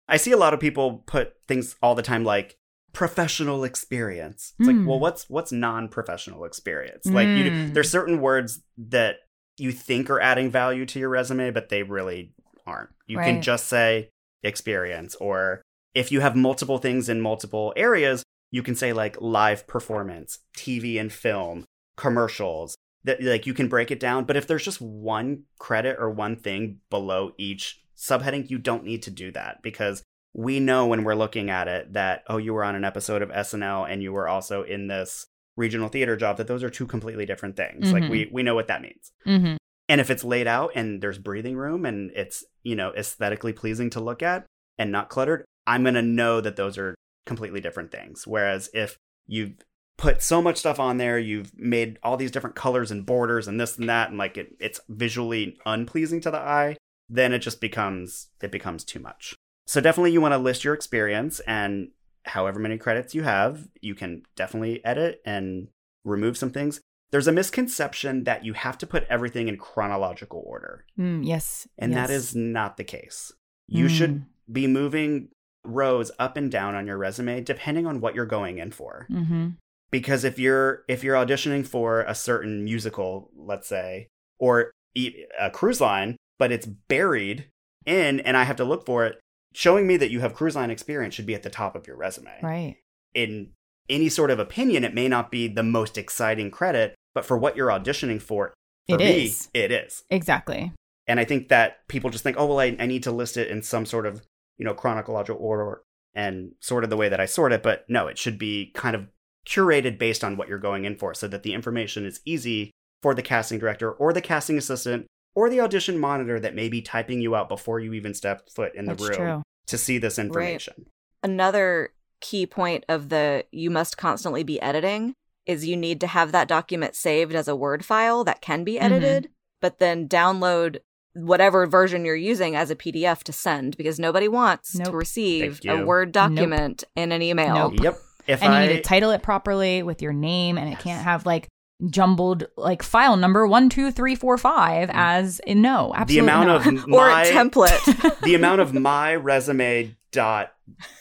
I see a lot of people put things all the time like professional experience. It's Mm. like, well, what's what's non-professional experience? Like you Mm. there's certain words that you think are adding value to your resume, but they really aren't. You can just say experience or if you have multiple things in multiple areas, you can say like live performance, TV and film, commercials. That like you can break it down, but if there's just one credit or one thing below each subheading, you don't need to do that because we know when we're looking at it that oh you were on an episode of SNL and you were also in this regional theater job that those are two completely different things. Like Mhm. we we know what that means. hmm And if it's laid out and there's breathing room and it's, you know, aesthetically pleasing to look at and not cluttered, I'm going to know that those are completely different things. Whereas if you've put so much stuff on there, you've made all these different colors and borders and this and that and like it, it's visually unpleasing to the eye, then it just becomes it becomes too much. So definitely you want to list your experience and however many credits you have, you can definitely edit and remove some things. There's a misconception that you have to put everything in chronological order, Mm, yes. and that yes. is not the case. You should be moving rows up and down on your resume depending on what you're going in for. Mm-hmm. Because if you're if you're auditioning for a certain musical, let's say, or a cruise line, but it's buried in and I have to look for it, showing me that you have cruise line experience should be at the top of your resume Right. in any sort of opinion, it may not be the most exciting credit, but for what you're auditioning for, for It me, is. it is. Exactly. And I think that people just think, oh, well, I, I need to list it in some sort of, you know, chronological order and sort of the way that I sort it. But no, it should be kind of curated based on what you're going in for so that the information is easy for the casting director or the casting assistant or the audition monitor that may be typing you out before you even step foot in the That's room true. to see this information. Another key point of the you must constantly be editing is you need to have that document saved as a Word file that can be mm-hmm. edited, but then download whatever version you're using as a PDF to send because nobody wants to receive a. Word document in an email. Nope. Yep. If and I, you need to title it properly with your name and it Yes. can't have like jumbled like file number one two three four five as in no Mm. the absolutely amount not. of Or my a template. the amount of my resume dot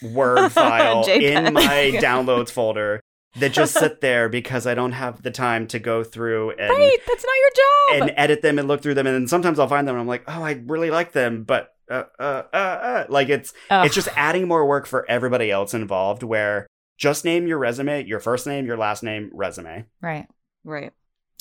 word file in my downloads folder that just sit there because I don't have the time to go through and right that's not your job and edit them and look through them and then sometimes I'll find them and I'm like, oh, I really like them, but uh, uh, uh, uh. like it's Ugh. it's just adding more work for everybody else involved. Where just name your resume, your first name, your last name, resume. right right.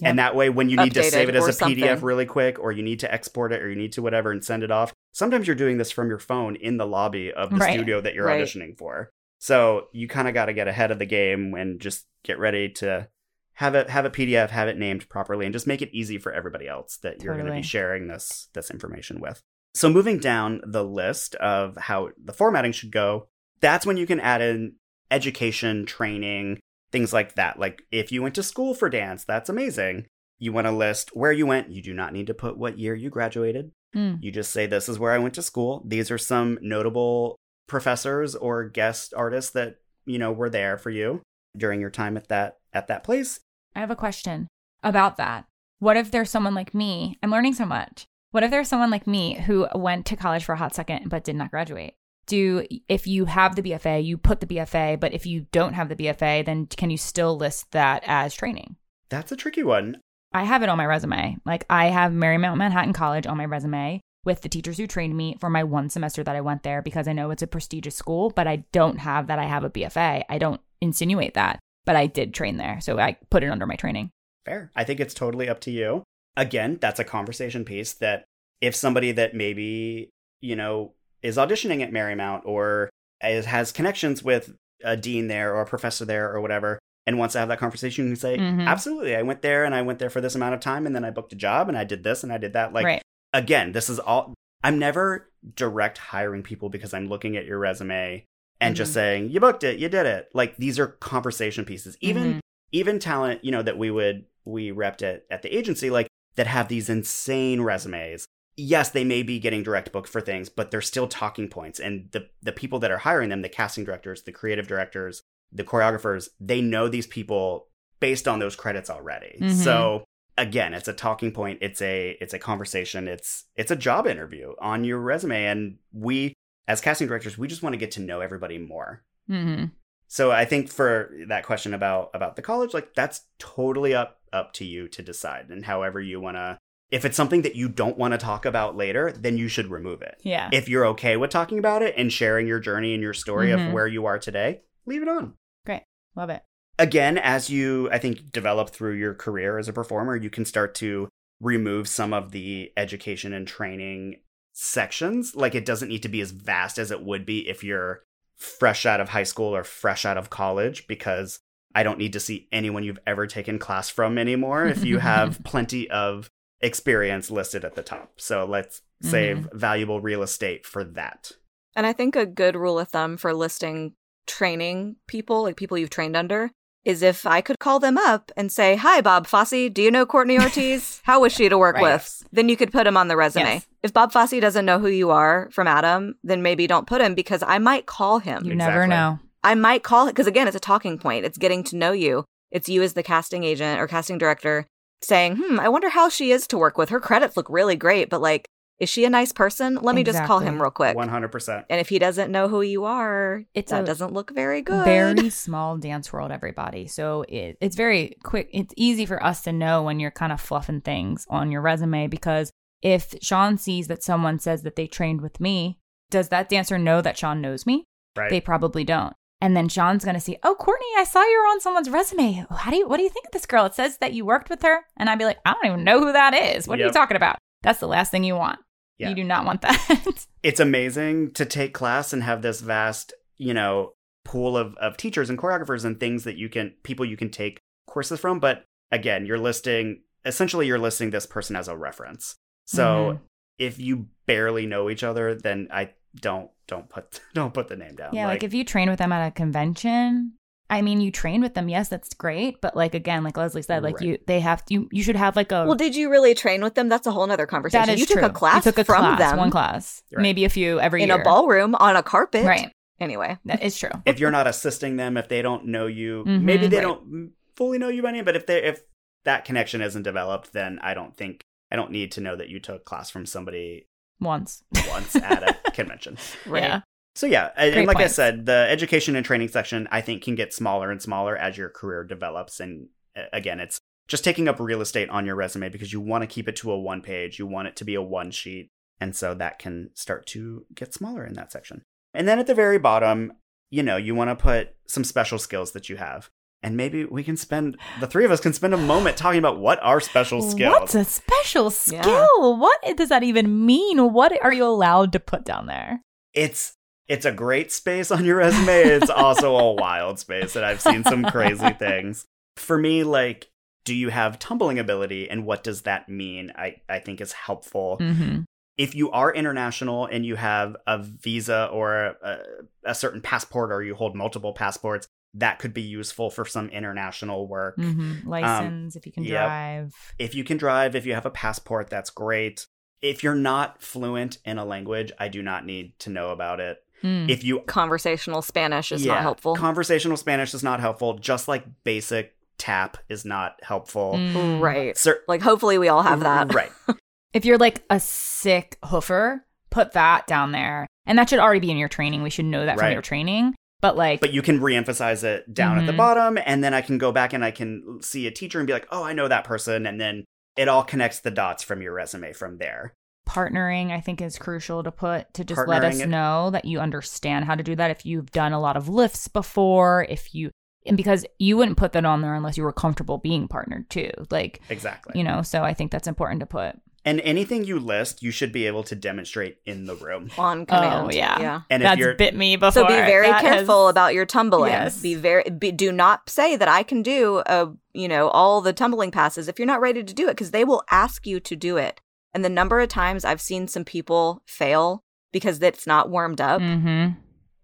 Yep. And that way, when you need to save it as a PDF really quick, or you need to export it, or you need to whatever and send it off, sometimes you're doing this from your phone in the lobby of the Right. studio that you're Right. auditioning for. So you kind of got to get ahead of the game and just get ready to have it have a PDF, have it named properly, and just make it easy for everybody else that you're going to be sharing this this information with. So moving down the list of how the formatting should go, that's when you can add in education, training, things like that. Like if you went to school for dance, that's amazing. You want to list where you went. You do not need to put what year you graduated. Mm. You just say, This is where I went to school. These are some notable professors or guest artists that, you know, were there for you during your time at that at that place. I have a question about that. What if there's someone like me? I'm learning so much. What if there's someone like me who went to college for a hot second but did not graduate? Do if you have the BFA, you put the BFA, but if you don't have the BFA, then can you still list that as training? That's a tricky one. I have it on my resume. Like I have Marymount Manhattan College on my resume with the teachers who trained me for my one semester that I went there because I know it's a prestigious school, but I don't have that I have a BFA. I don't insinuate that, but I did train there. So I put it under my training. Fair. I think it's totally up to you. Again, that's a conversation piece that if somebody that maybe, you know, is auditioning at Marymount or is, has connections with a dean there or a professor there or whatever and wants to have that conversation, you can say, Mhm. absolutely. I went there and I went there for this amount of time and then I booked a job and I did this and I did that. Like, right. again, this is all, I'm never direct hiring people because I'm looking at your resume and just Mhm. saying, you booked it, you did it. Like, these are conversation pieces. Even, Mhm. even talent, you know, that we would we repped at, at the agency, like that have these insane resumes. Yes, they may be getting direct booked for things, but they're still talking points. And the the people that are hiring them, the casting directors, the creative directors, the choreographers, they know these people based on those credits already. Mhm. So again, it's a talking point. It's a it's a conversation. It's it's a job interview on your resume. And we as casting directors, we just want to get to know everybody more. hmm So I think for that question about about the college, like that's totally up up to you to decide and however you want to if it's something that you don't want to talk about later, then you should remove it. Yeah. If you're okay with talking about it and sharing your journey and your story Mhm. of where you are today, leave it on. Great. Love it. Again, as you I think develop through your career as a performer, you can start to remove some of the education and training sections. Like it doesn't need to be as vast as it would be if you're fresh out of high school or fresh out of college because I don't need to see anyone you've ever taken class from anymore if you have plenty of experience listed at the top. So let's save mm-hmm. valuable real estate for that. And I think a good rule of thumb for listing training people, like people you've trained under, is if I could call them up and say, Hi, Bob Fosse, do you know Courtney Ortiz? How was she to work Right. with? Then you could put him on the resume. Yes. If Bob Fosse doesn't know who you are from Adam, then maybe don't put him because I might call him. You Exactly. never know. I might call it because again, it's a talking point. It's getting to know you. It's you as the casting agent or casting director saying, "Hmm, I wonder how she is to work with. Her credits look really great, but like, is she a nice person? Let me just call him real quick." 100%. And if he doesn't know who you are, It's that a doesn't look very good. Very small dance world, everybody. So it, it's very quick. It's easy for us to know when you're kind of fluffing things on your resume because if Sean sees that someone says that they trained with me, does that dancer know that Sean knows me? Right. They probably don't. And then Sean's gonna see, oh, Courtney, I saw you were on someone's resume. How do you, what do you think of this girl? It says that you worked with her, and I'd be like, I don't even know who that is. What are you talking about? That's the last thing you want. Yeah. You do not want that. it's amazing to take class and have this vast, you know, pool of, of teachers and choreographers and things that you can people you can take courses from. But again, you're listing essentially you're listing this person as a reference. So Mhm. if you barely know each other, then I don't don't put don't put the name down. Yeah, like, if you train with them at a convention, I mean, you train with them, yes, that's great. But like again, like Leslie said, like Right. you, they have you, you should have like a. Well, did you really train with them? That's a whole other conversation. that is you took a class You took a from class, them one class, Right. maybe a few every year. in year. a ballroom on a carpet. right? Anyway, That is true. if you're not assisting them, if they don't know you, Mhm. maybe they Right. don't fully know you by name, but if they if that connection isn't developed, then I don't think I don't need to know that you took class from somebody Once, once at a convention. right. yeah, So yeah, and, and like I said, the education and training section I think can get smaller and smaller as your career develops. And again, it's just taking up real estate on your resume because you want to keep it to a one page, you want it to be a one sheet, and so that can start to get smaller in that section. And then at the very bottom, you know, you want to put some special skills that you have. And maybe we can spend the three of us can spend a moment talking about what are special skills. What's a special skill? Yeah. What does that even mean? What are you allowed to put down there? it's it's a great space on your resume. It's also a wild space, and I've seen some crazy things. for me, like, do you have tumbling ability and what does that mean? I, I think is helpful. Mm-hmm. If you are international and you have a visa or a, a certain passport or you hold multiple passports, that could be useful for some international work. Mm-hmm. License if you can yep. drive. If you can drive, if you have a passport, that's great. If you're not fluent in a language, I do not need to know about it. Mm. If you Conversational Spanish is Yeah, not helpful. Conversational Spanish is not helpful, just like basic tap is not helpful. Mm. right. Cer- Like, hopefully, we all have that. Right. If you're like a sick hoofer, put that down there. And that should already be in your training. We should know that from your training. But like, But you can reemphasize it down at the Mhm. bottom, and then I can go back and I can see a teacher and be like, oh, I know that person. And then it all connects the dots from your resume from there. partnering, I think, is crucial to put to just let us it- know that you understand how to do that. If you've done a lot of lifts before, if you, and because you wouldn't put that on there unless you were comfortable being partnered too. Like, Exactly. you know, so I think that's important to put. And anything you list, you should be able to demonstrate in the room. On command. Oh, yeah. Yeah. And if That's you're bit me before. So be very That has- careful about your tumbling. Yes. Be very be, do not say that I can do uh you know all the tumbling passes if you're not ready to do it because they will ask you to do it. And the number of times I've seen some people fail because it's not warmed up, Mhm.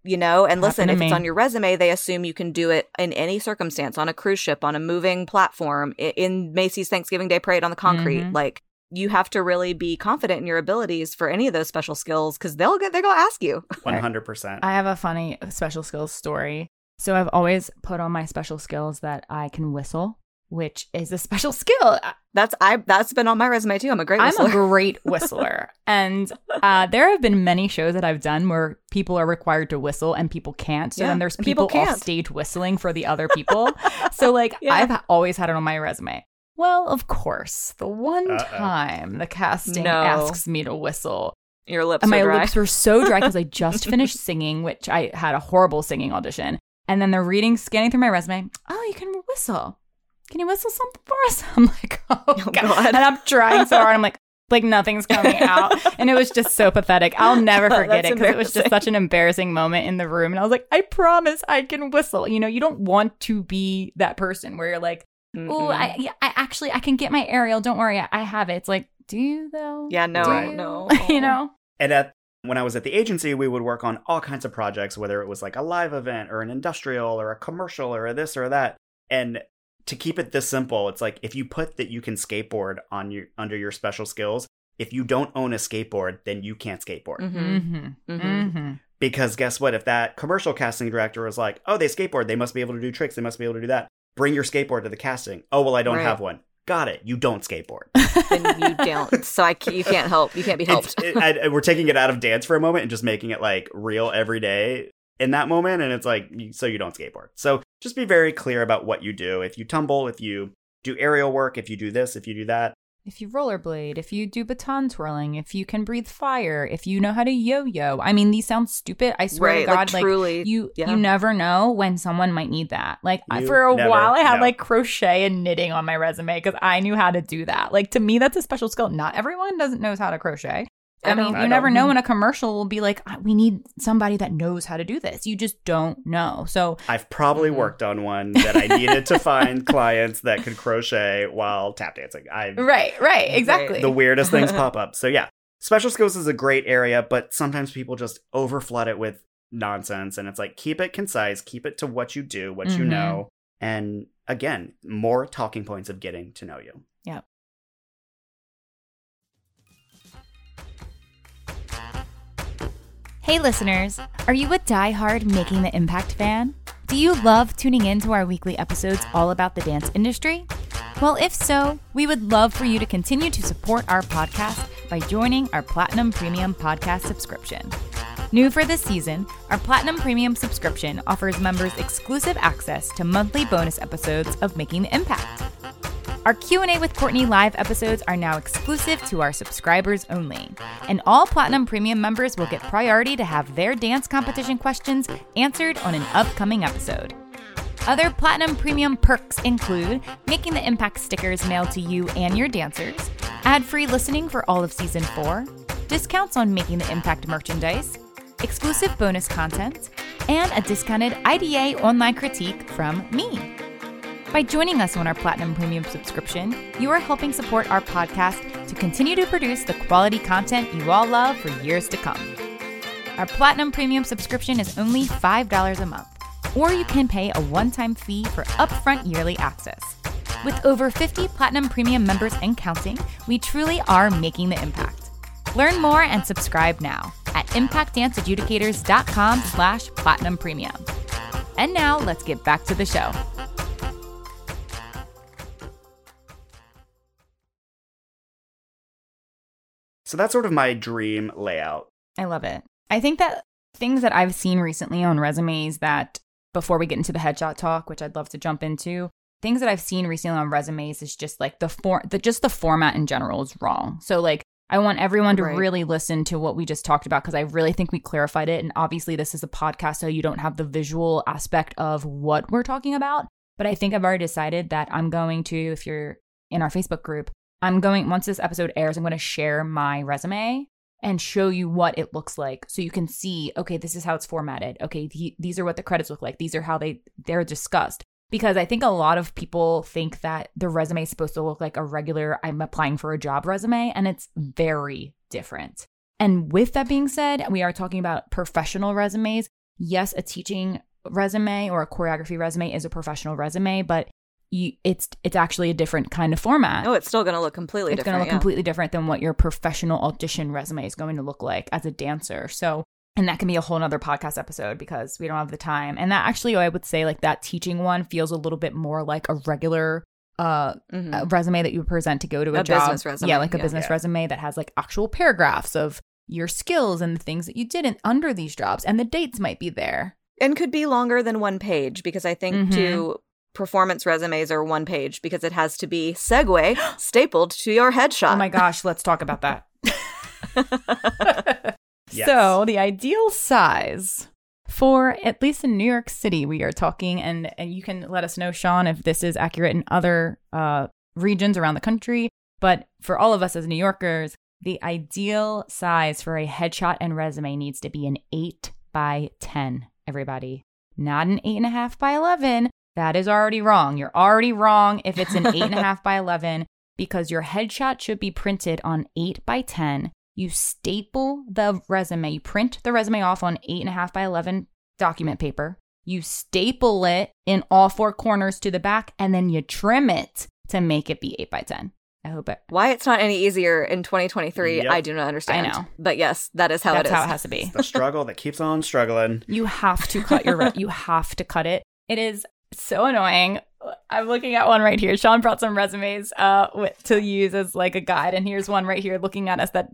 you know. And listen, if to it's on your resume, they assume you can do it in any circumstance, on a cruise ship, on a moving platform, i- in Macy's Thanksgiving Day Parade on the concrete. Mhm. Like you have to really be confident in your abilities for any of those special skills because they'll get they're gonna ask you. 100%. I have a funny special skills story. So I've always put on my special skills that I can whistle, which is a special skill. That's I that's been on my resume too. I'm a great I'm a great whistler. and uh, there have been many shows that I've done where people are required to whistle and people can't. So Yeah, then there's people, people off stage whistling for the other people. so, like, Yeah. I've always had it on my resume. Well, of course, the one Uh-oh. time the casting No. asks me to whistle, Your lips and are my dry. lips were so dry because I just finished singing, which I had a horrible singing audition. And then they're reading, scanning through my resume. Oh, you can whistle. Can you whistle something for us? I'm like, oh, oh, God. God. And I'm trying so hard. I'm like, like nothing's coming out. And it was just so pathetic. I'll never forget That's it because it was just such an embarrassing moment in the room. And I was like, I promise I can whistle. You know, you don't want to be that person where you're like, oh. I, yeah, I actually, I can get my aerial. Don't worry. I, I have it. It's like, do you though? Yeah, no, Do Right. you? no. you know? And at when I was at the agency, we would work on all kinds of projects, whether it was like a live event or an industrial or a commercial or a this or that. And to keep it this simple, it's like if you put that you can skateboard on your under your special skills, if you don't own a skateboard, then you can't skateboard. Mhm. Mm-hmm. Mhm. Mm-hmm. Because guess what? If that commercial casting director was like, "Oh, they skateboard, they must be able to do tricks, they must be able to do that." Bring your skateboard to the casting. Oh, well, I don't Right. have one. Got it. You don't skateboard. then you don't. So I you can't help. You can't be helped. it- I- we're taking it out of dance for a moment and just making it like real every day in that moment and it's like so you don't skateboard so just be very clear about what you do if you tumble if you do aerial work if you do this if you do that If you rollerblade, if you do baton twirling, if you can breathe fire, if you know how to yo-yo. I mean, these sound stupid. I swear right, to God, like like, you yeah. you never know when someone might need that. Like You for a never while, I had know. like crochet and knitting on my resume because I knew how to do that. Like to me, that's a special skill. Not everyone doesn't knows how to crochet. I, I mean, you I never know. when a commercial will be like, "Ah, we need somebody that knows how to do this. You just don't know. So i've probably Mhm. worked on one that i needed to find clients that could crochet while tap dancing i right, right, exactly. the weirdest things pop up so yeah special skills is a great area but sometimes people just overflood it with nonsense and it's like keep it concise keep it to what you do what you Mhm. know and again more talking points of getting to know you Hey, listeners, are you a die-hard Making the Impact fan? Do you love tuning in to our weekly episodes all about the dance industry? Well, if so, we would love for you to continue to support our podcast by joining our Platinum Premium podcast subscription. New for this season, our Platinum Premium subscription offers members exclusive access to monthly bonus episodes of Making the Impact. Our Q&A with Courtney live episodes are now exclusive to our subscribers only, and all Platinum Premium members will get priority to have their dance competition questions answered on an upcoming episode. Other Platinum Premium perks include making the Impact stickers mailed to you and your dancers, ad-free listening for all of season 4, discounts on making the Impact merchandise, exclusive bonus content, and a discounted IDA online critique from me. By joining us on our Platinum Premium subscription, you are helping support our podcast to continue to produce the quality content you all love for years to come. Our Platinum Premium subscription is only $5 a month, or you can pay a one time fee for upfront yearly access. With over 50 Platinum Premium members and counting, we truly are making the impact. Learn more and subscribe now at impactdanceadjudicators.com slash platinum premium. And now let's get back to the show. So that's sort of my dream layout. I love it. I think that things that I've seen recently on resumes that before we get into the headshot talk, which I'd love to jump into, things that I've seen recently on resumes is just like the form the just the format in general is wrong. So like I want everyone to Right. really listen to what we just talked about because I really think we clarified it. And obviously, this is a podcast, so you don't have the visual aspect of what we're talking about. But I think I've already decided that I'm going to, if you're in our Facebook group, I'm going, once this episode airs, I'm going to share my resume and show you what it looks like so you can see okay this is how it's formatted. Okay the, these are what the credits look like. These are how they they're discussed. Because i think a lot of people think that the resume is supposed to look like a regular i'm applying for a job resume and it's very different. And with that being said we are talking about professional resumes. Yes a teaching resume or a choreography resume is a professional resume but you, it's it's actually a different kind of format Oh, it's still going to look completely it's going to look yeah. completely different than what your professional audition resume is going to look like as a dancer. So, and that can be a whole nother podcast episode because we don't have the time. And that actually, I would say, like that teaching one feels a little bit more like a regular uh, Mhm. uh, resume that you would present to go to a, A job. business resume, Yeah, like a yeah. business Yeah. resume that has like actual paragraphs of your skills and the things that you did in, under these jobs, and the dates might be there. and could be longer than one page because I think Mhm. too performance resumes are one page because it has to be segue stapled to your headshot. Oh my gosh, let's talk about that. Yes. So, the ideal size for at least in New York City, we are talking, and, and you can let us know, Sean, if this is accurate in other uh, regions around the country. But for all of us as New Yorkers, the ideal size for a headshot and resume needs to be an 8 by 10, everybody. Not an 8.5 by 11. That is already wrong. You're already wrong if it's an 8.5 by 11 because your headshot should be printed on 8 by 10 you staple the resume, you print the resume off on eight and a half by 11 document paper, you staple it in all four corners to the back, and then you trim it to make it be eight by 10. I hope it. Why it's not any easier in 2023, Yep. I do not understand. I know. But yes, that is how That's it is. how it has to be. the struggle that keeps on struggling. You have to cut your, re- you have to cut it. It is so annoying. I'm looking at one right here. Sean brought some resumes uh with, to use as like a guide, and here's one right here looking at us that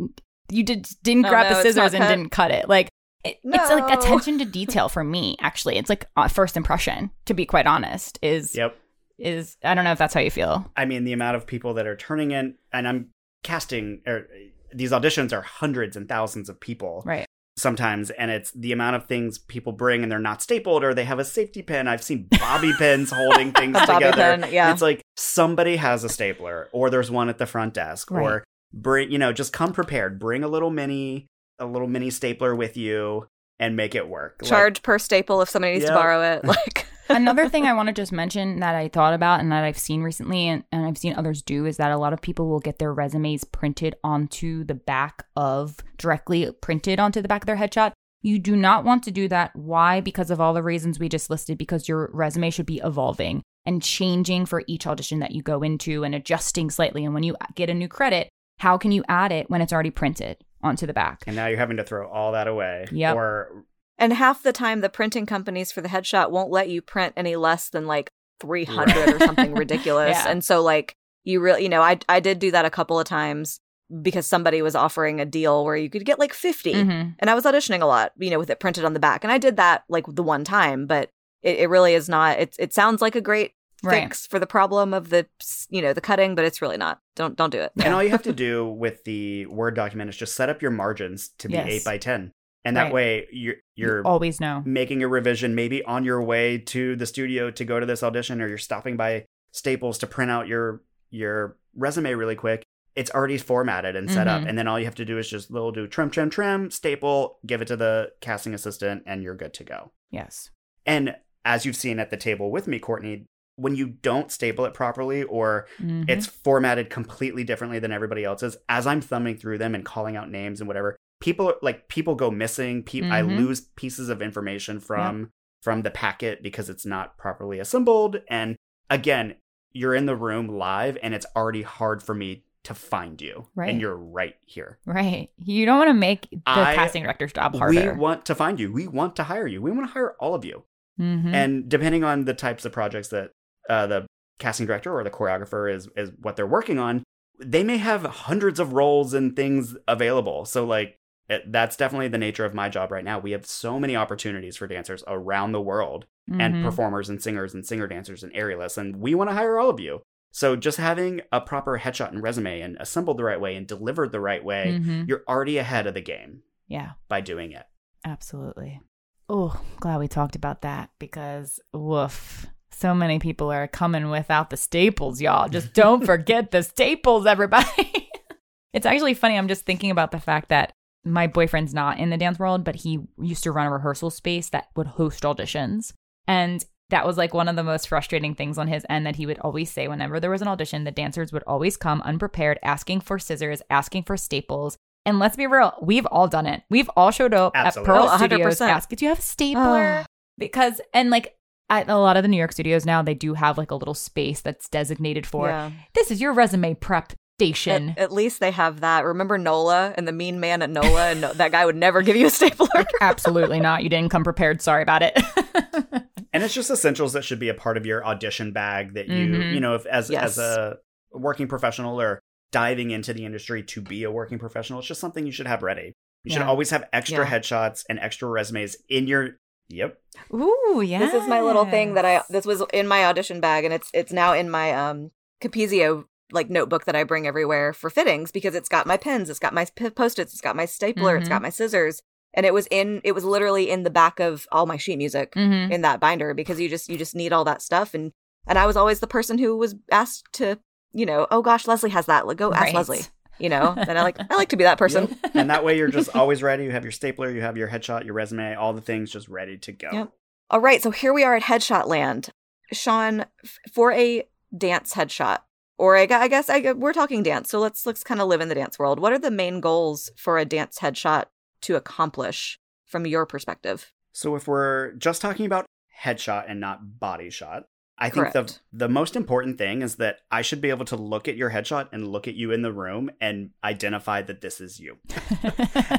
you did didn't Oh, grab no, the scissors and cut. didn't cut it. Like it, it's like attention to detail for me. Actually, it's like uh, first impression. To be quite honest, is Yep. is I don't know if that's how you feel. I mean, the amount of people that are turning in, and I'm casting, or these auditions are hundreds and thousands of people Right. Sometimes, and it's the amount of things people bring and they're not stapled or they have a safety pin. I've seen bobby pins holding things together. pin, yeah. It's like somebody has a stapler, or there's one at the front desk, Right. or bring, you know, just come prepared. Bring a little mini, a little mini stapler with you and make it work. Like, Charge per staple if somebody needs Yep. to borrow it. Like Another thing I want to just mention that I thought about and that I've seen recently and, and I've seen others do is that a lot of people will get their resumes printed onto the back of directly printed onto the back of their headshot. You do not want to do that. Why? Because of all the reasons we just listed, because your resume should be evolving and changing for each audition that you go into and adjusting slightly. And when you get a new credit, how can you add it when it's already printed onto the back? And now you're having to throw all that away. Yep. Or and half the time the printing companies for the headshot won't let you print any less than like 300 or something ridiculous. Yeah. And so like you really, you know, I I did do that a couple of times because somebody was offering a deal where you could get like 50 Mhm. and I was auditioning a lot, you know, with it printed on the back. And I did that like the one time, but it, it really is not. It it sounds like a great Right. fix for the problem of the you know the cutting, but it's really not. Don't don't do it. And all you have to do with the Word document is just set up your margins to be Yes. 8 by 10. And that Right. way you're, you're You always know. making a revision maybe on your way to the studio to go to this audition or you're stopping by Staples to print out your your resume really quick. It's already formatted and set up Mhm. and then all you have to do is just little do trim trim trim, staple, give it to the casting assistant and you're good to go. Yes. And as you've seen at the table with me, Courtney, when you don't staple it properly or Mhm. it's formatted completely differently than everybody else's as i'm thumbing through them and calling out names and whatever people like people go missing pe- i Mhm. lose pieces of information from from the packet because it's not properly assembled and again you're in the room live and it's already hard for me to find you Right. and you're right here Right. You don't want to make the I- casting director's job harder. we want to find you we want to hire you we want to hire all of you Mhm. and depending on the types of projects that uh, the casting director or the choreographer is is what they're working on they may have hundreds of roles and things available so like it, that's definitely the nature of my job right now we have so many opportunities for dancers around the world and Mhm. performers and singers and singer dancers and aerialists and we want to hire all of you so just having a proper headshot and resume and assembled the right way and delivered the right way Mhm. you're already ahead of the game Yeah. by doing it Absolutely. Oh, glad we talked about that because woof. So many people are coming without the staples, y'all. Just don't forget the staples, everybody. it's actually funny. I'm just thinking about the fact that my boyfriend's not in the dance world, but he used to run a rehearsal space that would host auditions. And that was like one of the most frustrating things on his end that he would always say whenever there was an audition, the dancers would always come unprepared, asking for scissors, asking for staples. And let's be real, we've all done it. We've all showed up Absolutely. at Pearl Oh, Studios, 100%. ask, do you have a stapler? Ugh. because, and like at a lot of the New York studios now, they do have like a little space that's designated for Yeah. this is your resume prep station. At, at least they have that. Remember Nola and the mean man at Nola, and no, that guy would never give you a stapler. Absolutely not. You didn't come prepared. Sorry about it. and it's just essentials that should be a part of your audition bag that you Mhm. you know if as Yes. as a working professional or diving into the industry to be a working professional it's just something you should have ready you should always have extra Yeah. headshots and extra resumes in your yep Ooh, yeah. This is my little thing that I this was in my audition bag and it's it's now in my um Capezio like notebook that I bring everywhere for fittings because it's got my pens, it's got my p- post-its, it's got my stapler, it's Mhm. got my scissors. And it was in it was literally in the back of all my sheet music Mhm. in that binder because you just you just need all that stuff and and I was always the person who was asked to, you know, oh gosh, Leslie has that. Like, Go ask Right. Leslie. You know, and I like I like to be that person. Yep. and that way you're just always ready you have your stapler you have your headshot your resume all the things just ready to go Yep. All right, so here we are at Headshot Land. Sean, for a dance headshot, or I, I guess I, we're talking dance, so let's let's kind of live in the dance world. What are the main goals for a dance headshot to accomplish from your perspective? so if we're just talking about headshot and not body shot I think the Correct. the most important thing is that I should be able to look at your headshot and look at you in the room and identify that this is you.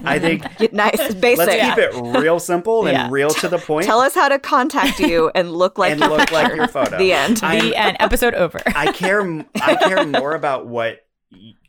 I think Get nice, basic. let's keep it real simple and Yeah. real to the point. Tell us how to contact you and look like and your look like your photo. The end. I'm- the end. Episode over. I care m- I care more about what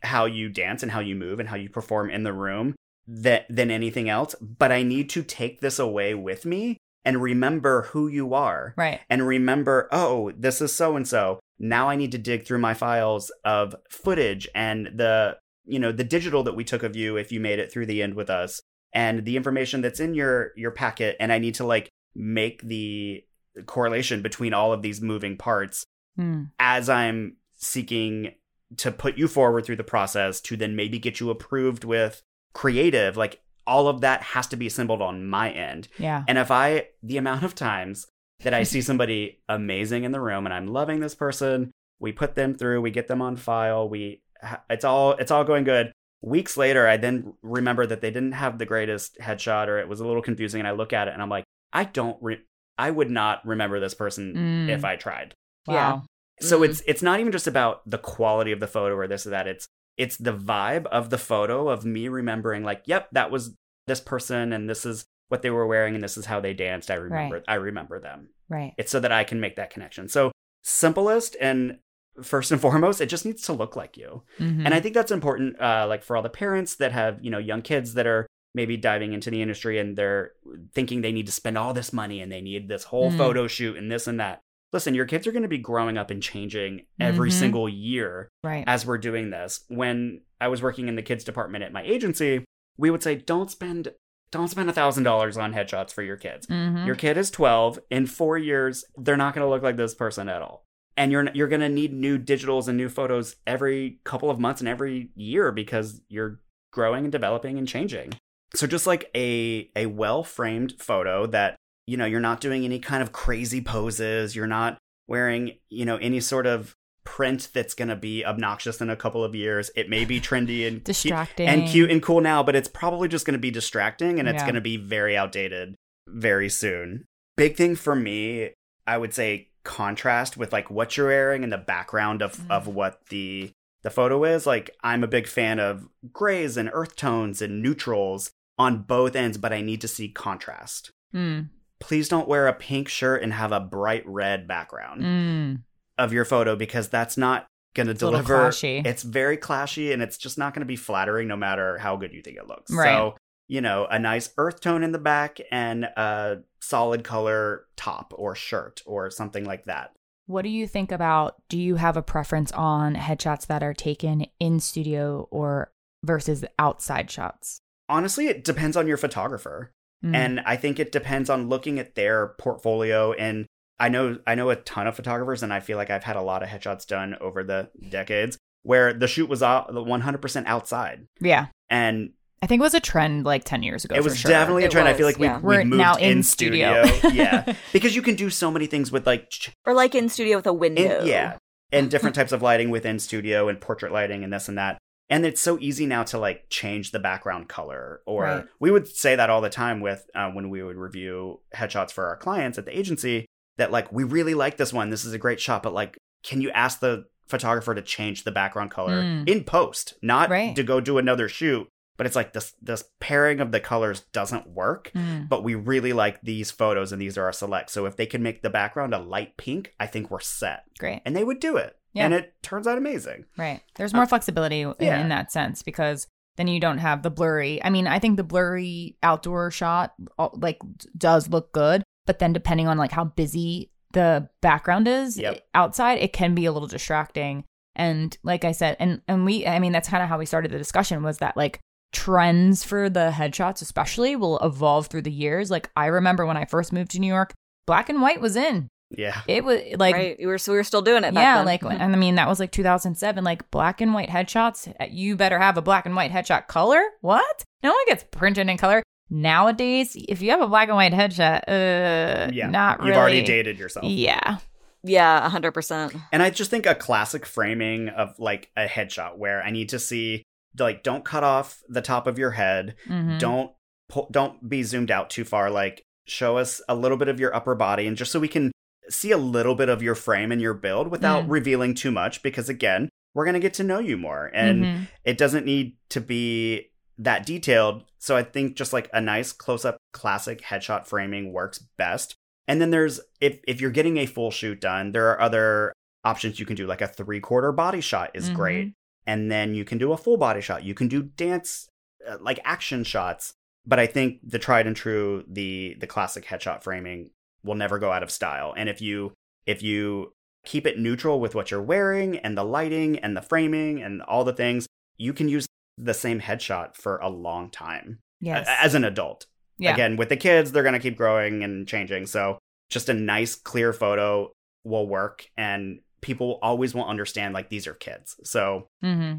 how you dance and how you move and how you perform in the room that than anything else, but I need to take this away with me and remember who you are. right. and remember, oh, this is so and so. Now I need to dig through my files of footage and the, you know, the digital that we took of you if you made it through the end with us and the information that's in your your packet and I need to like make the correlation between all of these moving parts Hmm. as I'm seeking to put you forward through the process to then maybe get you approved with creative like all of that has to be assembled on my end Yeah. and if I, the amount of times that I see somebody amazing in the room and I'm loving this person, we put them through, we get them on file, we, it's all, it's all going good. Weeks later, I then remember that they didn't have the greatest headshot or it was a little confusing. And I look at it and I'm like, I don't, re- I would not remember this person Mm. if I tried. Wow. So Mhm. it's it's not even just about the quality of the photo or this or that. It's it's the vibe of the photo of me remembering like, yep, that was this person and this is what they were wearing and this is how they danced. I remember I remember them. Right. It's so that I can make that connection. So simplest and first and foremost, it just needs to look like you. Mhm. And I think that's important, uh, like for all the parents that have, you know, young kids that are maybe diving into the industry and they're thinking they need to spend all this money and they need this whole Mm. photo shoot and this and that. Listen, your kids are going to be growing up and changing every Mhm. single year right. as we're doing this. When I was working in the kids department at my agency, we would say, don't spend don't spend a thousand dollars on headshots for your kids. Mhm. Your kid is 12. In four years, they're not going to look like this person at all. And you're you're going to need new digitals and new photos every couple of months and every year because you're growing and developing and changing. So just like a a well framed photo that you know you're not doing any kind of crazy poses, you're not wearing, you know, any sort of print that's going to be obnoxious in a couple of years. It may be trendy and Distracting. cute, and cute and cool now, but it's probably just going to be distracting and it's Yeah. going to be very outdated very soon. Big thing for me, I would say contrast with like what you're wearing and the background of Mm. of what the the photo is. Like I'm a big fan of grays and earth tones and neutrals on both ends, but I need to see contrast. Mm, Please don't wear a pink shirt and have a bright red background mm. of your photo because that's not going to It's a little deliver. It's very clashy and it's just not going to be flattering no matter how good you think it looks. Right. So, you know, a nice earth tone in the back and a solid color top or shirt or something like that. What do you think about? Do you have a preference on headshots that are taken in studio or versus outside shots? Honestly, it depends on your photographer. Mm. And I think it depends on looking at their portfolio and I know I know a ton of photographers and I feel like I've had a lot of headshots done over the decades where the shoot was out 100% outside. yeah, And I think it was a trend like ten years ago. it was sure. definitely a trend. I feel like we yeah. we We're moved now in in studio. studio. yeah, because you can do so many things with like Or like in studio with a in, window. yeah, and different types of lighting within studio and portrait lighting and this and that. And it's so easy now to like change the background color. Or Right. we would say that all the time with uh, when we would review headshots for our clients at the agency. That like we really like this one. This is a great shot, but like, can you ask the photographer to change the background color Mm. in post, not Right. to go do another shoot? But it's like this this pairing of the colors doesn't work Mm. but we really like these photos and these are our selects. So if they can make the background a light pink, I think we're set. Great. And they would do it. Yeah. And it turns out amazing. Right. There's more flexibility in, Uh, yeah. in that sense because then you don't have the blurry. I mean, I think the blurry outdoor shot uh, like does look good, but then depending on like how busy the background is Yep. outside, it can be a little distracting. And like I said, and and we, I mean, that's kind of how we started the discussion was that like trends for the headshots, especially, will evolve through the years. Like I remember when I first moved to New York, black and white was in. Yeah. It was like right. We were so we were still doing it. Back yeah, then. like, and I mean, that was like 2007. Like, black and white headshots. uh, You better have a black and white headshot color. What? No one gets printed in color nowadays. If you have a black and white headshot, uh, Yeah. not really. You've already dated yourself. Yeah, yeah, hundred percent. And I just think a classic framing of like a headshot where I need to see like don't cut off the top of your head. Mhm. Don't pull, don't be zoomed out too far. Like show us a little bit of your upper body and just so we can see a little bit of your frame and your build without Mm. revealing too much because again, we're going to get to know you more. And Mhm. it doesn't need to be that detailed. So I think just like a nice close up classic headshot framing works best. And then there's if if you're getting a full shoot done, there are other options you can do like a three quarter body shot is Mhm. great. And then you can do a full body shot. You can do dance uh, like action shots. But I think the tried and true the the classic headshot framing will never go out of style. And if you if you keep it neutral with what you're wearing and the lighting and the framing and all the things, you can use the same headshot for a long time yes, as an adult. yeah, Again, with the kids, they're going to keep growing and changing. So just a nice, clear photo will work. And people always will understand like these are kids. So hmm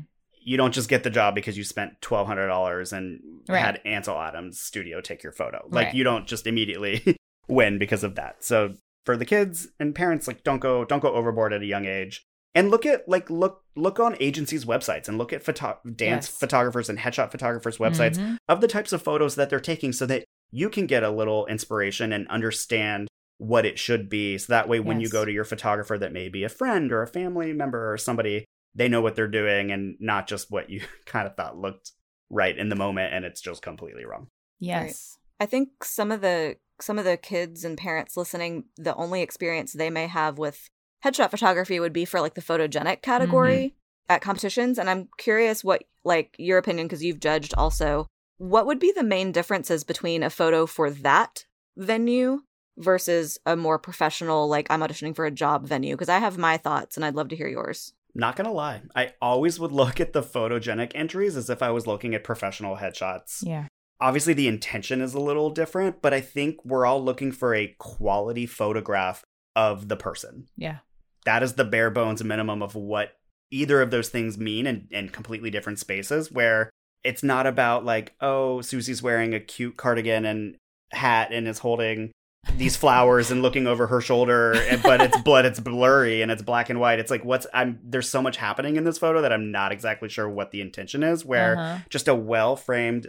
you don't just get the job because you spent $1,200 and Right. had Ansel Adams studio take your photo. Like Right. you don't just immediately win because of that. So for the kids and parents, like don't go, don't go overboard at a young age. And look at like look look on agencies' websites and look at photo- dance Yes. photographers and headshot photographers' websites Mhm. of the types of photos that they're taking so that you can get a little inspiration and understand what it should be so that way when you go to your photographer that may be a friend or a family member or somebody they know what they're doing and not just what you kind of thought looked right in the moment and it's just completely wrong yes, I think some of the some of the kids and parents listening, the only experience they may have with headshot photography would be for like the photogenic mm-hmm. category at competitions. And I'm curious what like your opinion because you've judged also. What would be the main differences between a photo for that venue versus a more professional, like I'm auditioning for a job venue? Because I have my thoughts and I'd love to hear yours. not gonna lie i always would look at the photogenic entries as if i was looking at professional headshots yeah, obviously the intention is a little different but i think we're all looking for a quality photograph of the person yeah, that is the bare bones minimum of what either of those things mean in, in completely different spaces where it's not about like oh susie's wearing a cute cardigan and hat and is holding these flowers and looking over her shoulder, and, but it's blood, it's blurry and it's black and white. It's like what's I'm there's so much happening in this photo that I'm not exactly sure what the intention is. Where Uh-huh. just a well framed,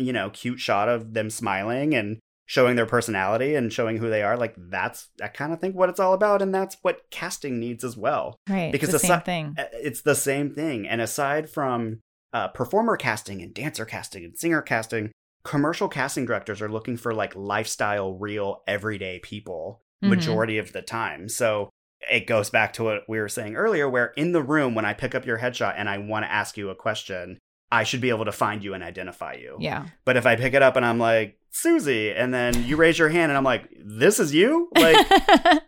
you know, cute shot of them smiling and showing their personality and showing who they are. Like that's I kind of think what it's all about, and that's what casting needs as well. Right. Because Because the the same thing. It's the same thing. And aside from uh, performer casting and dancer casting and singer casting, commercial casting directors are looking for like lifestyle, real, everyday people Mhm. majority of the time. So it goes back to what we were saying earlier, where in the room, when I pick up your headshot and I want to ask you a question, I should be able to find you and identify you. Yeah. But if I pick it up and I'm like, Susie, and then you raise your hand and I'm like, this is you? Like,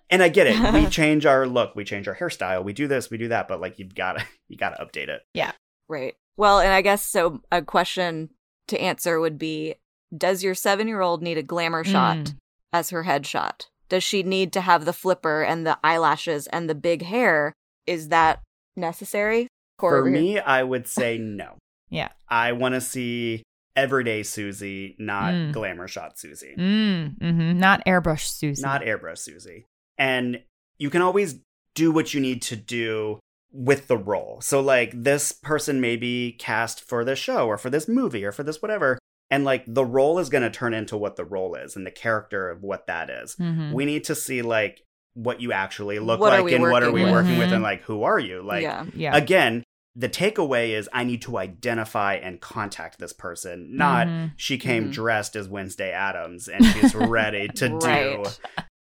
and I get it. We change our look, we change our hairstyle, we do this, we do that, but like you've got to you got to update it. Yeah. Right. Well, and I guess so. A question to answer would be Does your seven year old need a glamour shot Mm. as her headshot? Does she need to have the flipper and the eyelashes and the big hair? Is that necessary? Corey For me, I would say no. Yeah. I want to see everyday Susie, not Mm. glamour shot Susie. mm, hmm Not airbrush Susie. not airbrush Susie. And you can always do what you need to do with the role. So like this person may be cast for this show or for this movie or for this whatever. And like the role is going to turn into what the role is and the character of what that is. Mhm. We need to see like what you actually look What like and what are we with? working with Mhm. and like who are you? Like yeah. Yeah. again, the takeaway is I need to identify and contact this person, not Mhm. she came Mhm. dressed as Wednesday Addams and she's ready to do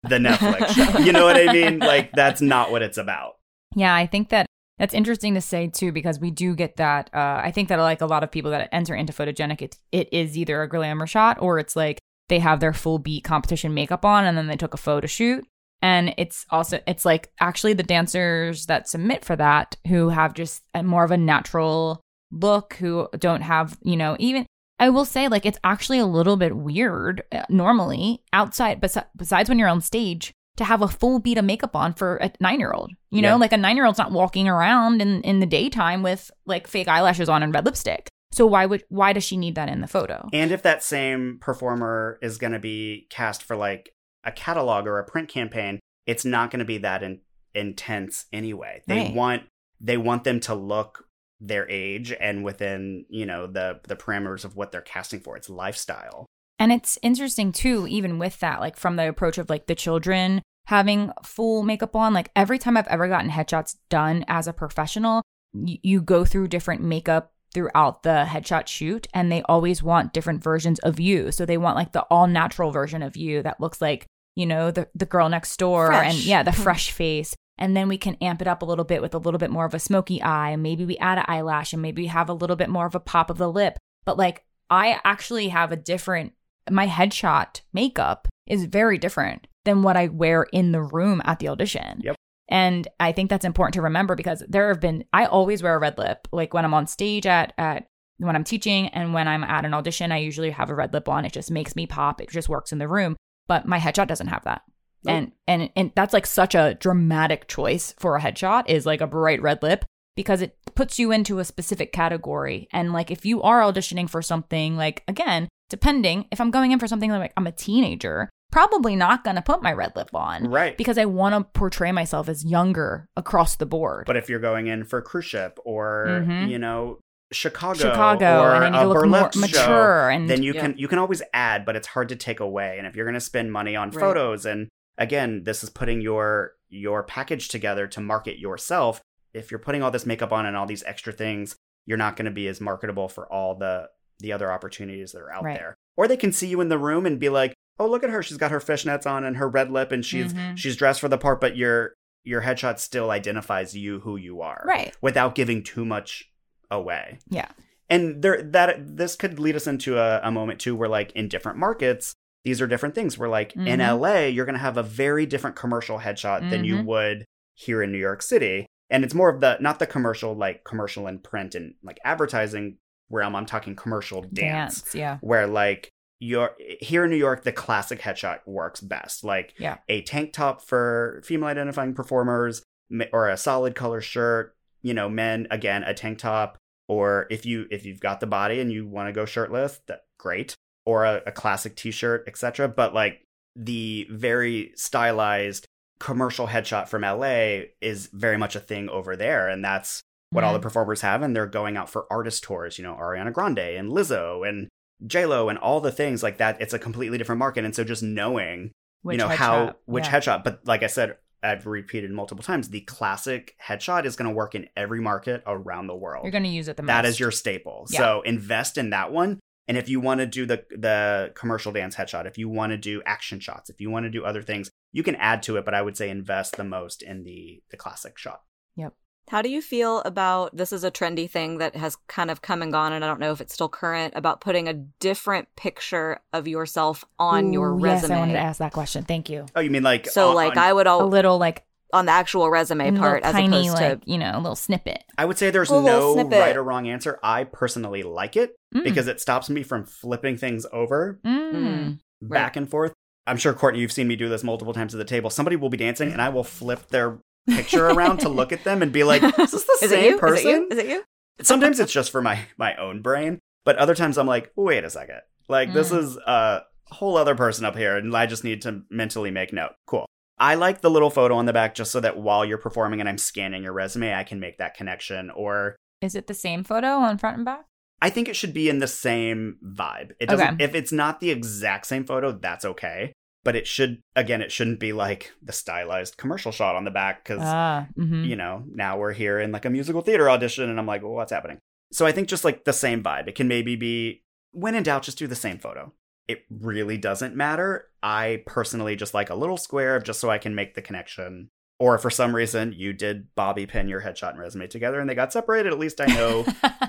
the Netflix show. You know what I mean? Like that's not what it's about. Yeah, I think that that's interesting to say too because we do get that. Uh, I think that like a lot of people that enter into photogenic, it, it is either a glamour shot or it's like they have their full beat competition makeup on and then they took a photo shoot. And it's also it's like actually the dancers that submit for that who have just a more of a natural look, who don't have you know even. I will say, like, it's actually a little bit weird uh, normally outside, besi- besides when you're on stage, to have a full beat of makeup on for a nine year old. You know, Yeah. like a nine year old's not walking around in, in the daytime with like fake eyelashes on and red lipstick. So why would why does she need that in the photo? And if that same performer is going to be cast for like a catalog or a print campaign, it's not going to be that in- intense anyway. They Right. want they want them to look their age and within, you know, the the parameters of what they're casting for. It's lifestyle. And it's interesting too, even with that, like from the approach of like the children having full makeup on. Like every time I've ever gotten headshots done as a professional, y- you go through different makeup throughout the headshot shoot, and they always want different versions of you. So they want like the all natural version of you that looks like, you know, the, the girl next door and yeah, the mm-hmm. fresh face. And then we can amp it up a little bit with a little bit more of a smoky eye. and Maybe we add an eyelash and maybe we have a little bit more of a pop of the lip. But like, I actually have a different my headshot makeup is very different than what I wear in the room at the audition. Yep. And I think that's important to remember because there have been I always wear a red lip. Like when I'm on stage at at when I'm teaching and when I'm at an audition, I usually have a red lip on. It just makes me pop. It just works in the room. But my headshot doesn't have that. Nope. And and and that's like such a dramatic choice for a headshot is like a bright red lip because it puts you into a specific category. And like if you are auditioning for something like again, depending if I'm going in for something like I'm a teenager, probably not going to put my red lip on Right. because I want to portray myself as younger across the board. But if you're going in for cruise ship or Mhm. you know Chicago, Chicago or and I need a to look more burlesque show, mature and then you Yeah. can you can always add, but it's hard to take away. And if you're going to spend money on Right. photos, and again, this is putting your your package together to market yourself. If you're putting all this makeup on and all these extra things, you're not going to be as marketable for all the the other opportunities that are out Right. there. Or they can see you in the room and be like, "Oh, look at her! She's got her fishnets on and her red lip, and she's Mhm. she's dressed for the part." But your your headshot still identifies you who you are, right. Without giving too much away Yeah. and there that this could lead us into a, a moment too where like in different markets these are different things where like in Mhm. la you're going to have a very different commercial headshot than you Mhm. would here in new york city and it's more of the not the commercial like commercial and print and like advertising realm i'm talking commercial dance, Dance. Yeah. where like you're here in new york the classic headshot works best like Yeah. a tank top for female identifying performers or a solid color shirt you know men again a tank top or if you if you've got the body and you want to go shirtless that great or a, a classic t-shirt etc but like the very stylized commercial headshot from LA is very much a thing over there. And that's what all the Mhm. performers have. And they're going out for artist tours, you know, Ariana Grande and Lizzo and JLo and all the things like that. It's a completely different market. And so just knowing, Which you know, headshot? how, which Yeah. headshot, but like I said, I've repeated multiple times, the classic headshot is going to work in every market around the world. You're going to use it the most. That is your staple. Yeah. So invest in that one. And if you want to do the the commercial dance headshot, if you want to do action shots, if you want to do other things, you can add to it. But I would say invest the most in the the classic shot. How do you feel about this is a trendy thing that has kind of come and gone and I don't know if it's still current about putting a different picture of yourself on your resume. Yes, I wanted to ask that question. Thank you. Oh, you mean like so on- like on- I would all A all little like on the actual resume part as tiny, opposed like to you know, a little snippet. I would say there's no snippet. right or wrong answer. I personally like it Mm. because it stops me from flipping things over Mm. back and forth. I'm sure Courtney, you've seen me do this multiple times at the table. Somebody will be dancing, and I will flip their picture around to look at them and be like, "Is this the Is same person?" Is it you? Is it you? sometimes it's just for my my own brain but other times i'm like wait a second like this Mm. is a whole other person up here and i just need to mentally make note cool i like the little photo on the back just so that while you're performing and i'm scanning your resume i can make that connection or Is it the same photo on front and back? i think it should be in the same vibe it doesn't Okay. if it's not the exact same photo that's okay but it should again it shouldn't be like the stylized commercial shot on the back because Ah, mm-hmm. you know, now we're here in like a musical theater audition, and I'm like, well, what's happening? So I think just like the same vibe. It can maybe be when in doubt, just do the same photo. It really doesn't matter. I personally just like a little square just so I can make the connection. Or for some reason you did Bobby pin your headshot and resume together and they got separated, at least I know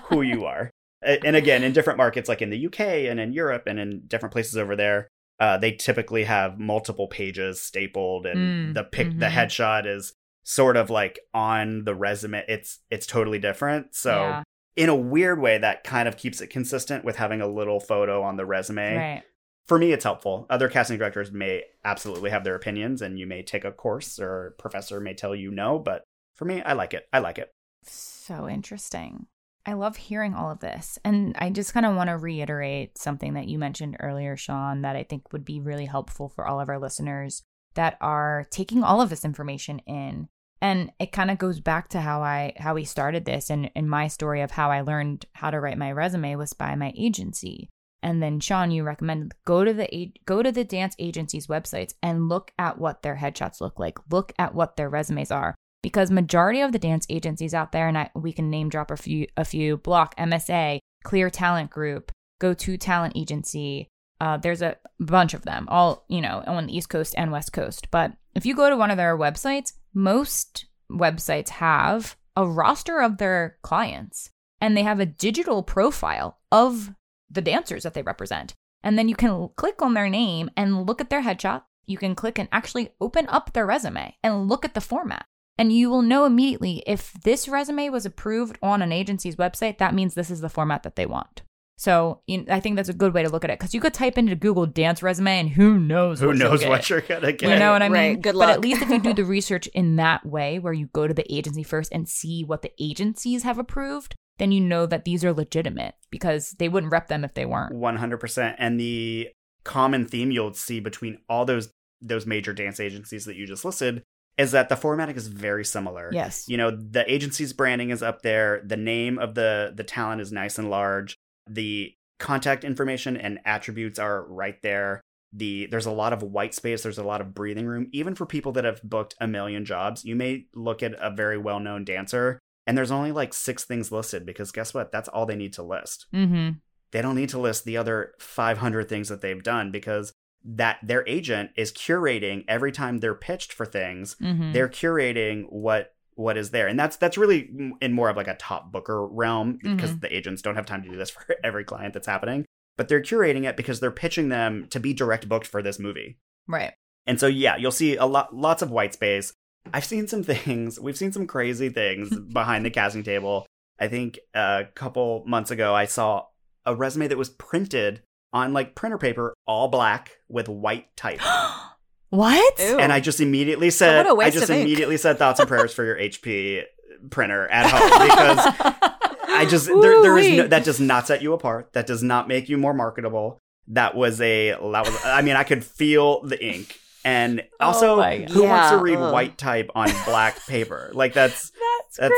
who you are. And again, in different markets like in the UK and in Europe and in different places over there, uh, they typically have multiple pages stapled, and Mm, the pic, the mhm. headshot is sort of like on the resume. It's it's totally different. So Yeah. in a weird way, that kind of keeps it consistent with having a little photo on the resume. right. For me, it's helpful. Other casting directors may absolutely have their opinions, and you may take a course or a professor may tell you no. But for me, I like it. I like it. So interesting. I love hearing all of this. And I just kind of want to reiterate something that you mentioned earlier, Sean, that I think would be really helpful for all of our listeners that are taking all of this information in. And it kind of goes back to how I how we started this and, and my story of how I learned how to write my resume was by my agency. And then Sean, you recommended go to the go to the dance agency's websites and look at what their headshots look like. Look at what their resumes are because majority of the dance agencies out there, and I, we can name drop a few, a few Bloc, MSA, Clear Talent Group, Go To Talent Agency. Uh, there's a bunch of them, all you know, on the East Coast and West Coast. But if you go to one of their websites, most websites have a roster of their clients, and they have a digital profile of the dancers that they represent. And then you can click on their name and look at their headshot. You can click and actually open up their resume and look at the format. And you will know immediately if this resume was approved on an agency's website, that means this is the format that they want. So you I think that's a good way to look at it because you could type into Google dance resume and who knows Who what you'll knows get. what you're gonna get? You know what I mean? Right, good luck. But at least if you do the research in that way, where you go to the agency first and see what the agencies have approved, then you know that these are legitimate because they wouldn't rep them if they weren't. 100% and the common theme you'll see between all those those major dance agencies that you just listed is that the formatting is very similar. Yes. you know the agency's branding is up there. The name of the the talent is nice and large. The contact information and attributes are right there. The there's a lot of white space. There's a lot of breathing room. Even for people that have booked a million jobs you may look at a very well-known dancer and there's only like six things listed because guess what? That's all they need to list. Mm-hmm. they don't need to list the other 500 things that they've done because that their agent is curating every time they're pitched for things Mm-hmm. they're curating what what is there. And that's that's really in more of like a top booker realm because the agents don't have time to do this for every client that's happening but they're curating it because they're pitching them to be direct booked for this movie. Right. and so yeah you'll see a lot lots of white space. I've seen some things we've seen some crazy things behind the casting table. I think a couple months ago i saw a resume that was printed on like printer paper all black with white type what? Ew. and I just immediately said, What a waste I just of ink. immediately said thoughts and prayers for your HP printer at home because I just there, there is no Ooh-wee. that does not set you apart. That does not make you more marketable. that was a that was I mean I could feel the ink. And oh also, Oh my God. who wants to read ugh. white type on black paper? Like that's That's, That's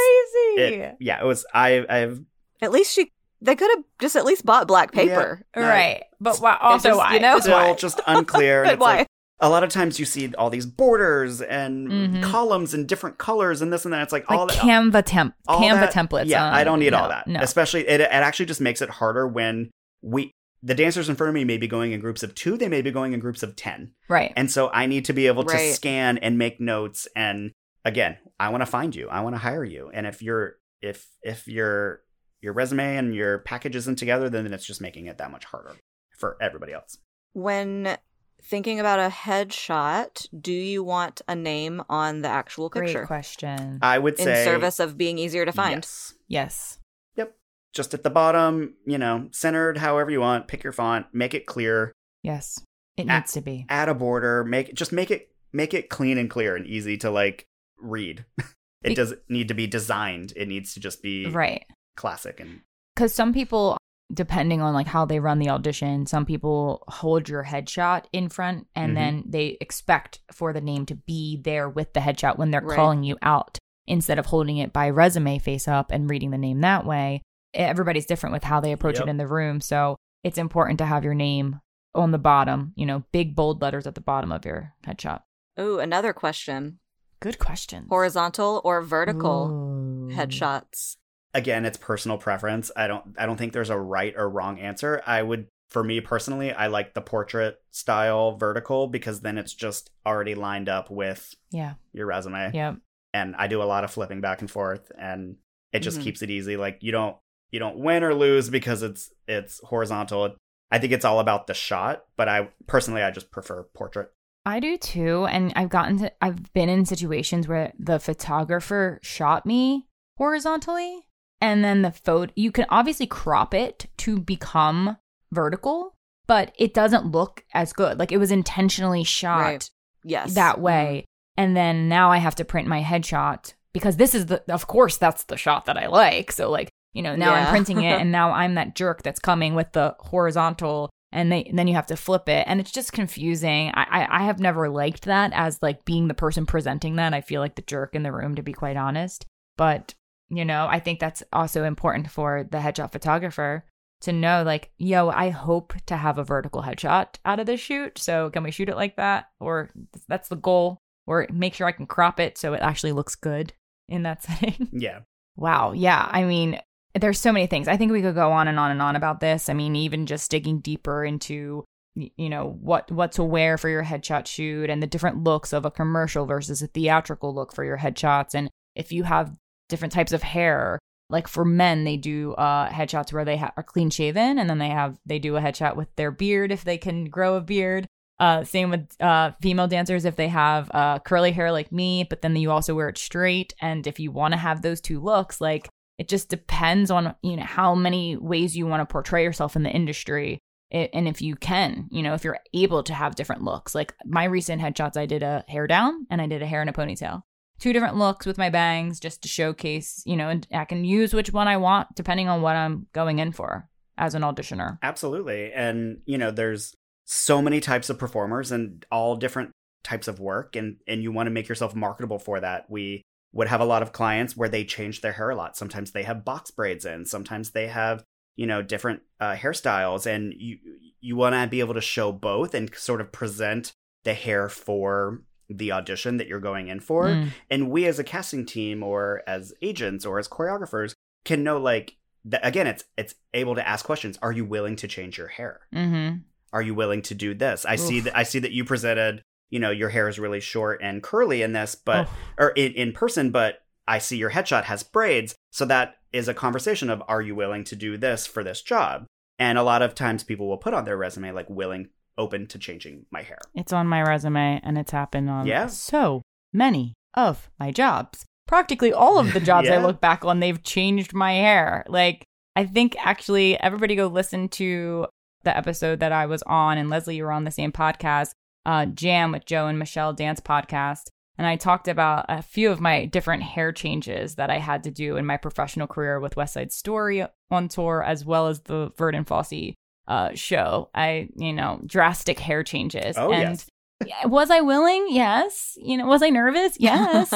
crazy. it. Yeah, it was. I I've At least she they could have just at least bought black paper. Yeah. Right. But why, also, just, why? you know- Just still why? just unclear. But it's why? like, a lot of times you see all these borders and Mhm. columns and different colors and this and that. It's like, like all that. Canva temp, Canva that- templates. Yeah, um, I don't need no, all that. No. Especially, it, it actually just makes it harder when we the dancers in front of me may be going in groups of two. They may be going in groups of ten, Right. and so I need to be able to scan and make notes. And again, I want to find you. I want to hire you. And if you're if if your your resume and your package isn't together, then it's just making it that much harder for everybody else. When thinking about a headshot, do you want a name on the actual Great picture question. I would say in service of being easier to find? Yes. yes. Yep. Just at the bottom, you know, centered however you want. Pick your font, make it clear. Yes. It needs to be. add a border make just make it make it clean and clear and easy to like read it Be- doesn't need to be designed it needs to just be Right. Classic and because some people depending on like how they run the audition some people hold your headshot in front and Mhm. then they expect for the name to be there with the headshot when they're Right. calling you out instead of holding it by resume face up and reading the name that way everybody's different with how they approach Yep. it in the room so it's important to have your name on the bottom you know big bold letters at the bottom of your headshot Ooh, another question. good question Horizontal or vertical Ooh. headshots? Again it's personal preference. I don't i don't think there's a right or wrong answer. I would for me personally i like the portrait style vertical because then it's just already lined up with yeah. your resume. Yep. And i do a lot of flipping back and forth and it just Mhm. keeps it easy. Like you don't you don't win or lose because it's it's horizontal. I think it's all about the shot but i personally i just prefer portrait. I do too, and I've gotten to I've been in situations where the photographer shot me horizontally, and then the photo you can obviously crop it to become vertical, but it doesn't look as good. Like it was intentionally shot Right. Yes. that mm-hmm. way, and then now I have to print my headshot because this is the of course that's the shot that I like. So like you know now I'm printing it, and now I'm that jerk that's coming with the horizontal and they, then you have to flip it and it's just confusing I, I i have never liked that as like being the person presenting that i feel like the jerk in the room to be quite honest but you know i think that's also important for the headshot photographer to know like yo i hope to have a vertical headshot out of this shoot so can we shoot it like that or that's the goal or make sure i can crop it so it actually looks good in that setting yeah Wow. Yeah. I mean, there's so many things. I think we could go on and on and on about this. I mean, even just digging deeper into you know what what to wear for your headshot shoot and the different looks of a commercial versus a theatrical look for your headshots and if you have different types of hair. Like for men they do uh headshots where they ha- are clean shaven and then they have they do a headshot with their beard if they can grow a beard. Uh same with uh female dancers if they have uh curly hair like me but then you also wear it straight and if you want to have those two looks like it just depends on you know how many ways you want to portray yourself in the industry it, and if you can you know if you're able to have different looks. Like my recent headshots i did a hair down and i did a hair in a ponytail two different looks with my bangs just to showcase you know and i can use which one i want depending on what i'm going in for as an auditioner. Absolutely. And you know there's so many types of performers and all different types of work and and you want to make yourself marketable for that. We would have a lot of clients where they change their hair a lot. Sometimes they have box braids in. Sometimes they have you know different uh, hairstyles. And you you want to be able to show both and sort of present the hair for the audition that you're going in for. Mm. and we as a casting team or as agents or as choreographers can know like that again it's it's able to ask questions. Are you willing to change your hair? Mm-hmm. Are you willing to do this? I see that i see that you presented you know your hair is really short and curly in this but Oh. or in, in person but i see your headshot has braids. So that is a conversation of are you willing to do this for this job? And a lot of times people will put on their resume like willing open to changing my hair It's on my resume and it's happened on Yeah. so many of my jobs. Practically all of the jobs I look back on, they've changed my hair. Like, I think actually everybody go listen to the episode that I was on, and Leslie, you were on the same podcast, uh, Jam with Joe and Michelle Dance Podcast. And I talked about a few of my different hair changes that I had to do in my professional career with West Side Story on tour, as well as the Verdon Fosse uh, show. I, you know, drastic hair changes. Oh, and yes. was I willing? Yes. You know, was I nervous? Yes.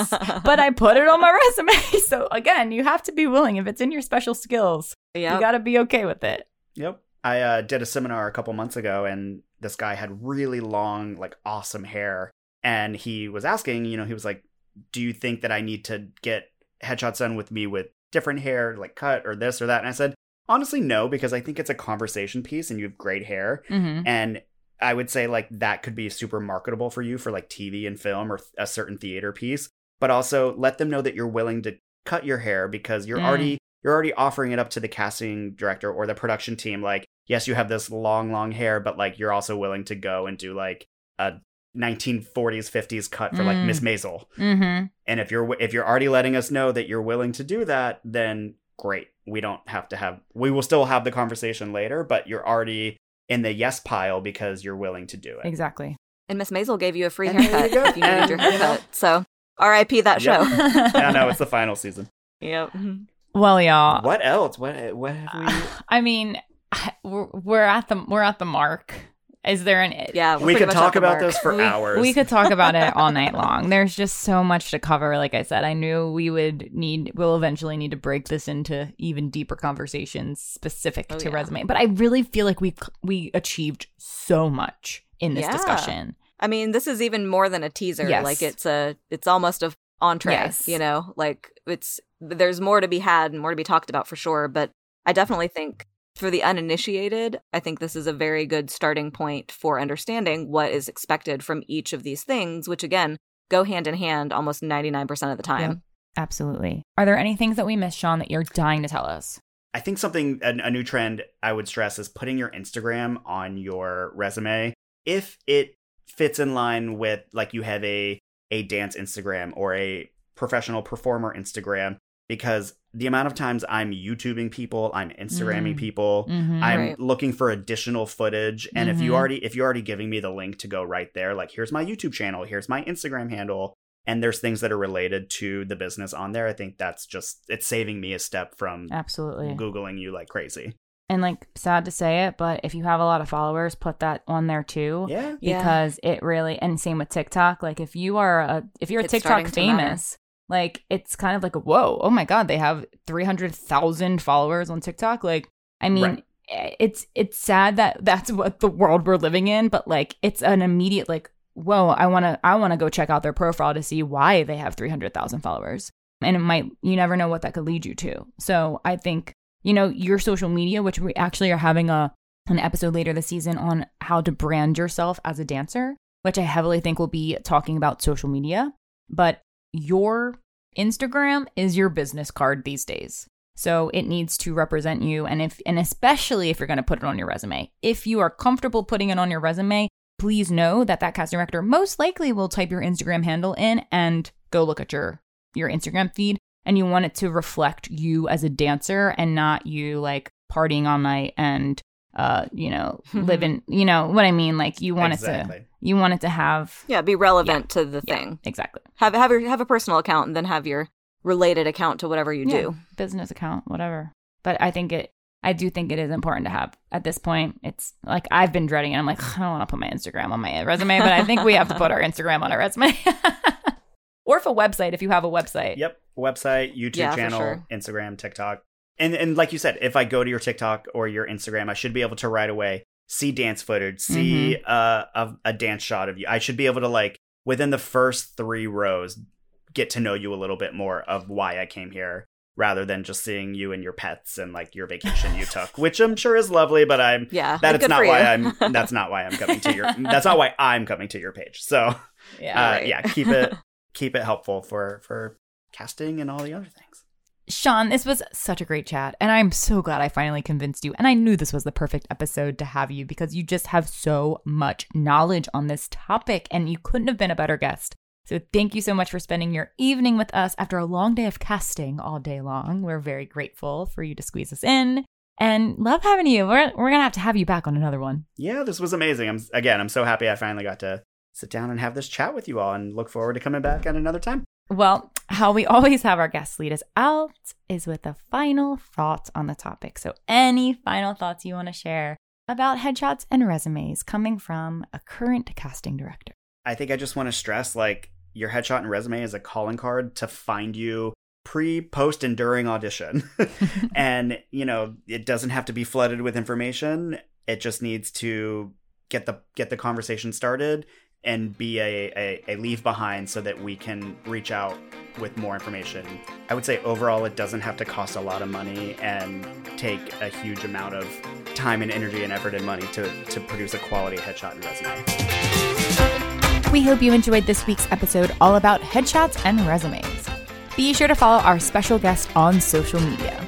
but I put it on my resume. So again, you have to be willing. If it's in your special skills, yeah. you got to be okay with it. Yep. I uh, did a seminar a couple months ago, and this guy had really long, like awesome hair. And he was asking, you know, he was like, Do you think that I need to get headshots done with me with different hair, like cut or this or that? And I said, Honestly, no, because I think it's a conversation piece and you have great hair. Mm-hmm. And I would say, like, that could be super marketable for you for like TV and film or a certain theater piece. But also let them know that you're willing to cut your hair because you're Mm. already you're already offering it up to the casting director or the production team like yes you have this long long hair but like you're also willing to go and do like a 1940s 50s cut for like Mm. miss maisel Mm-hmm. and if you're if you're already letting us know that you're willing to do that then great we don't have to have we will still have the conversation later but you're already in the yes pile because you're willing to do it Exactly. and Miss Maisel gave you a free haircut you if you needed your And, you know. haircut. So R.I.P. that show. Yep. i know it's the final season Yep. well, y'all. what else what what have we I mean, we're, we're at the we're at the mark. Is there an Yeah. we're we pretty could talk about mark. this for we, hours We could talk about it all night long. There's just so much to cover. Like I said, I knew we would need, we'll eventually need to break this into even deeper conversations specific Oh, to yeah. resume. But I really feel like we we achieved so much in this Yeah. discussion. I mean, this is even more than a teaser. Yes. Like it's a, it's almost a entree. Yes. You know, like it's there's more to be had and more to be talked about for sure. But I definitely think for the uninitiated, I think this is a very good starting point for understanding what is expected from each of these things, which again go hand in hand almost ninety nine percent of the time. Yep. Absolutely. Are there any things that we missed, Sean, that you're dying to tell us? I think something a, a new trend I would stress is putting your Instagram on your resume if it fits in line with like you have a a dance Instagram or a professional performer Instagram because the amount of times I'm YouTubing people, I'm Instagramming Mm. people, Mhm. I'm Right. looking for additional footage and if Mhm. you already if you're already giving me the link to go right there like here's my YouTube channel, here's my Instagram handle and there's things that are related to the business on there, I think that's just it's saving me a step from Absolutely. googling you like crazy. And like sad to say it, but if you have a lot of followers, put that on there too. Yeah. Yeah. Because it really and same with TikTok. Like if you are a if you're a It's TikTok starting to matter. famous, like it's kind of like a whoa, oh my god, they have three hundred thousand followers on TikTok. Like I mean, Right. eh, it's it's sad that that's what the world we're living in, but like it's an immediate like whoa, I want to I want to go check out their profile to see why they have 300,000 followers. And it might you never know what that could lead you to. So I think you know your social media which we actually are having a an episode later this season on how to brand yourself as a dancer, which I heavily think will be talking about social media, but your Instagram is your business card these days. So it needs to represent you and if and especially if you're going to put it on your resume. If you are comfortable putting it on your resume, please know that that casting director most likely will type your Instagram handle in and go look at your your Instagram feed and you want it to reflect you as a dancer and not you like partying all night and uh you know living you know what I mean like you want it to you want it to have Yeah, be relevant to the yeah, thing. exactly Have have your have a personal account and then have your related account to whatever you Yeah. do. business account whatever but I think it I do think it is important to have at this point. It's like I've been dreading it. I'm like, I don't want to put my Instagram on my resume, but I think we have to put our Instagram on our resume. or if a website, if you have a website. Yep. Website, YouTube Yeah, channel, sure. Instagram, TikTok. And and like you said, if I go to your TikTok or your Instagram, I should be able to right away see dance footage, see Mm-hmm. uh, a, a dance shot of you. I should be able to like within the first three rows get to know you a little bit more of why I came here rather than just seeing you and your pets and like your vacation you took, which I'm sure is lovely, but I'm Yeah. that it's not why. I'm that's not why I'm coming to your that's not why I'm coming to your page. So Yeah. uh, right. yeah, keep it keep it helpful for for casting and all the other things. Sean, this was such a great chat, and I'm so glad I finally convinced you. And I knew this was the perfect episode to have you because you just have so much knowledge on this topic, and you couldn't have been a better guest. So thank you so much for spending your evening with us after a long day of casting all day long. We're very grateful for you to squeeze us in and love having you. We're, we're going to have to have you back on another one. Yeah, this was amazing. I'm again, I'm so happy I finally got to sit down and have this chat with you all, and look forward to coming back at another time. Well, how we always have our guests lead us out is with a final thought on the topic. So, any final thoughts you want to share about headshots and resumes coming from a current casting director. I think I just want to stress like your headshot and resume is a calling card to find you pre, post, and during audition. and, you know, it doesn't have to be flooded with information. It just needs to get the get the conversation started and be a, a, a, leave behind so that we can reach out with more information. I would say overall, it doesn't have to cost a lot of money and take a huge amount of time and energy and effort and money to, to produce a quality headshot and resume. We hope you enjoyed this week's episode all about headshots and resumes. Be sure to follow our special guest on social media.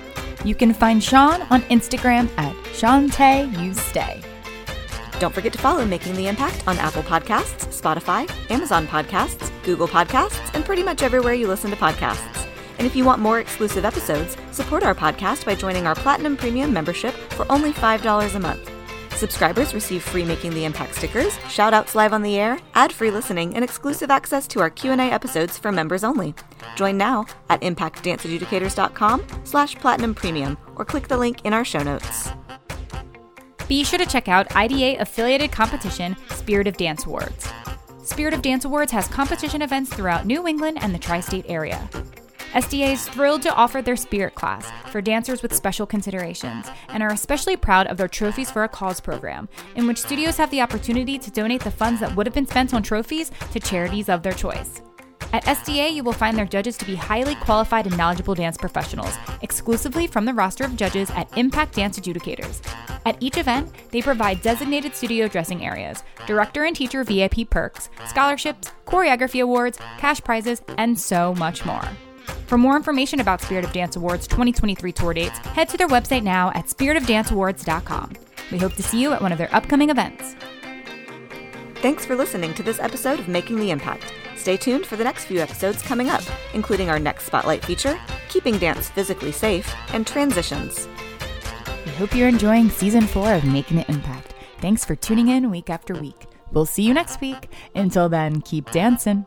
You can find Sean on Instagram at Shante You Stay. Don't forget to follow Making the Impact on Apple Podcasts, Spotify, Amazon Podcasts, Google Podcasts, and pretty much everywhere you listen to podcasts. And if you want more exclusive episodes, support our podcast by joining our Platinum Premium membership for only $5 a month. Subscribers receive free Making the Impact stickers, shoutouts live on the air, ad-free listening, and exclusive access to our Q&A episodes for members only. Join now at impactdanceeducators.com slash platinum premium or click the link in our show notes. Be sure to check out IDA affiliated competition Spirit of Dance Awards. Spirit of Dance Awards has competition events throughout New England and the tri state area. SDA is thrilled to offer their Spirit class for dancers with special considerations and are especially proud of their Trophies for a Cause program, in which studios have the opportunity to donate the funds that would have been spent on trophies to charities of their choice. At SDA, you will find their judges to be highly qualified and knowledgeable dance professionals, exclusively from the roster of judges at Impact Dance Adjudicators. At each event, they provide designated studio dressing areas, director and teacher VIP perks, scholarships, choreography awards, cash prizes, and so much more. For more information about Spirit of Dance Awards 2023 tour dates, head to their website now at spiritofdanceawards.com. We hope to see you at one of their upcoming events. Thanks for listening to this episode of Making the Impact. Stay tuned for the next few episodes coming up, including our next spotlight feature, keeping dance physically safe, and transitions. We hope you're enjoying season four of Making the Impact. Thanks for tuning in week after week. We'll see you next week. Until then, keep dancing.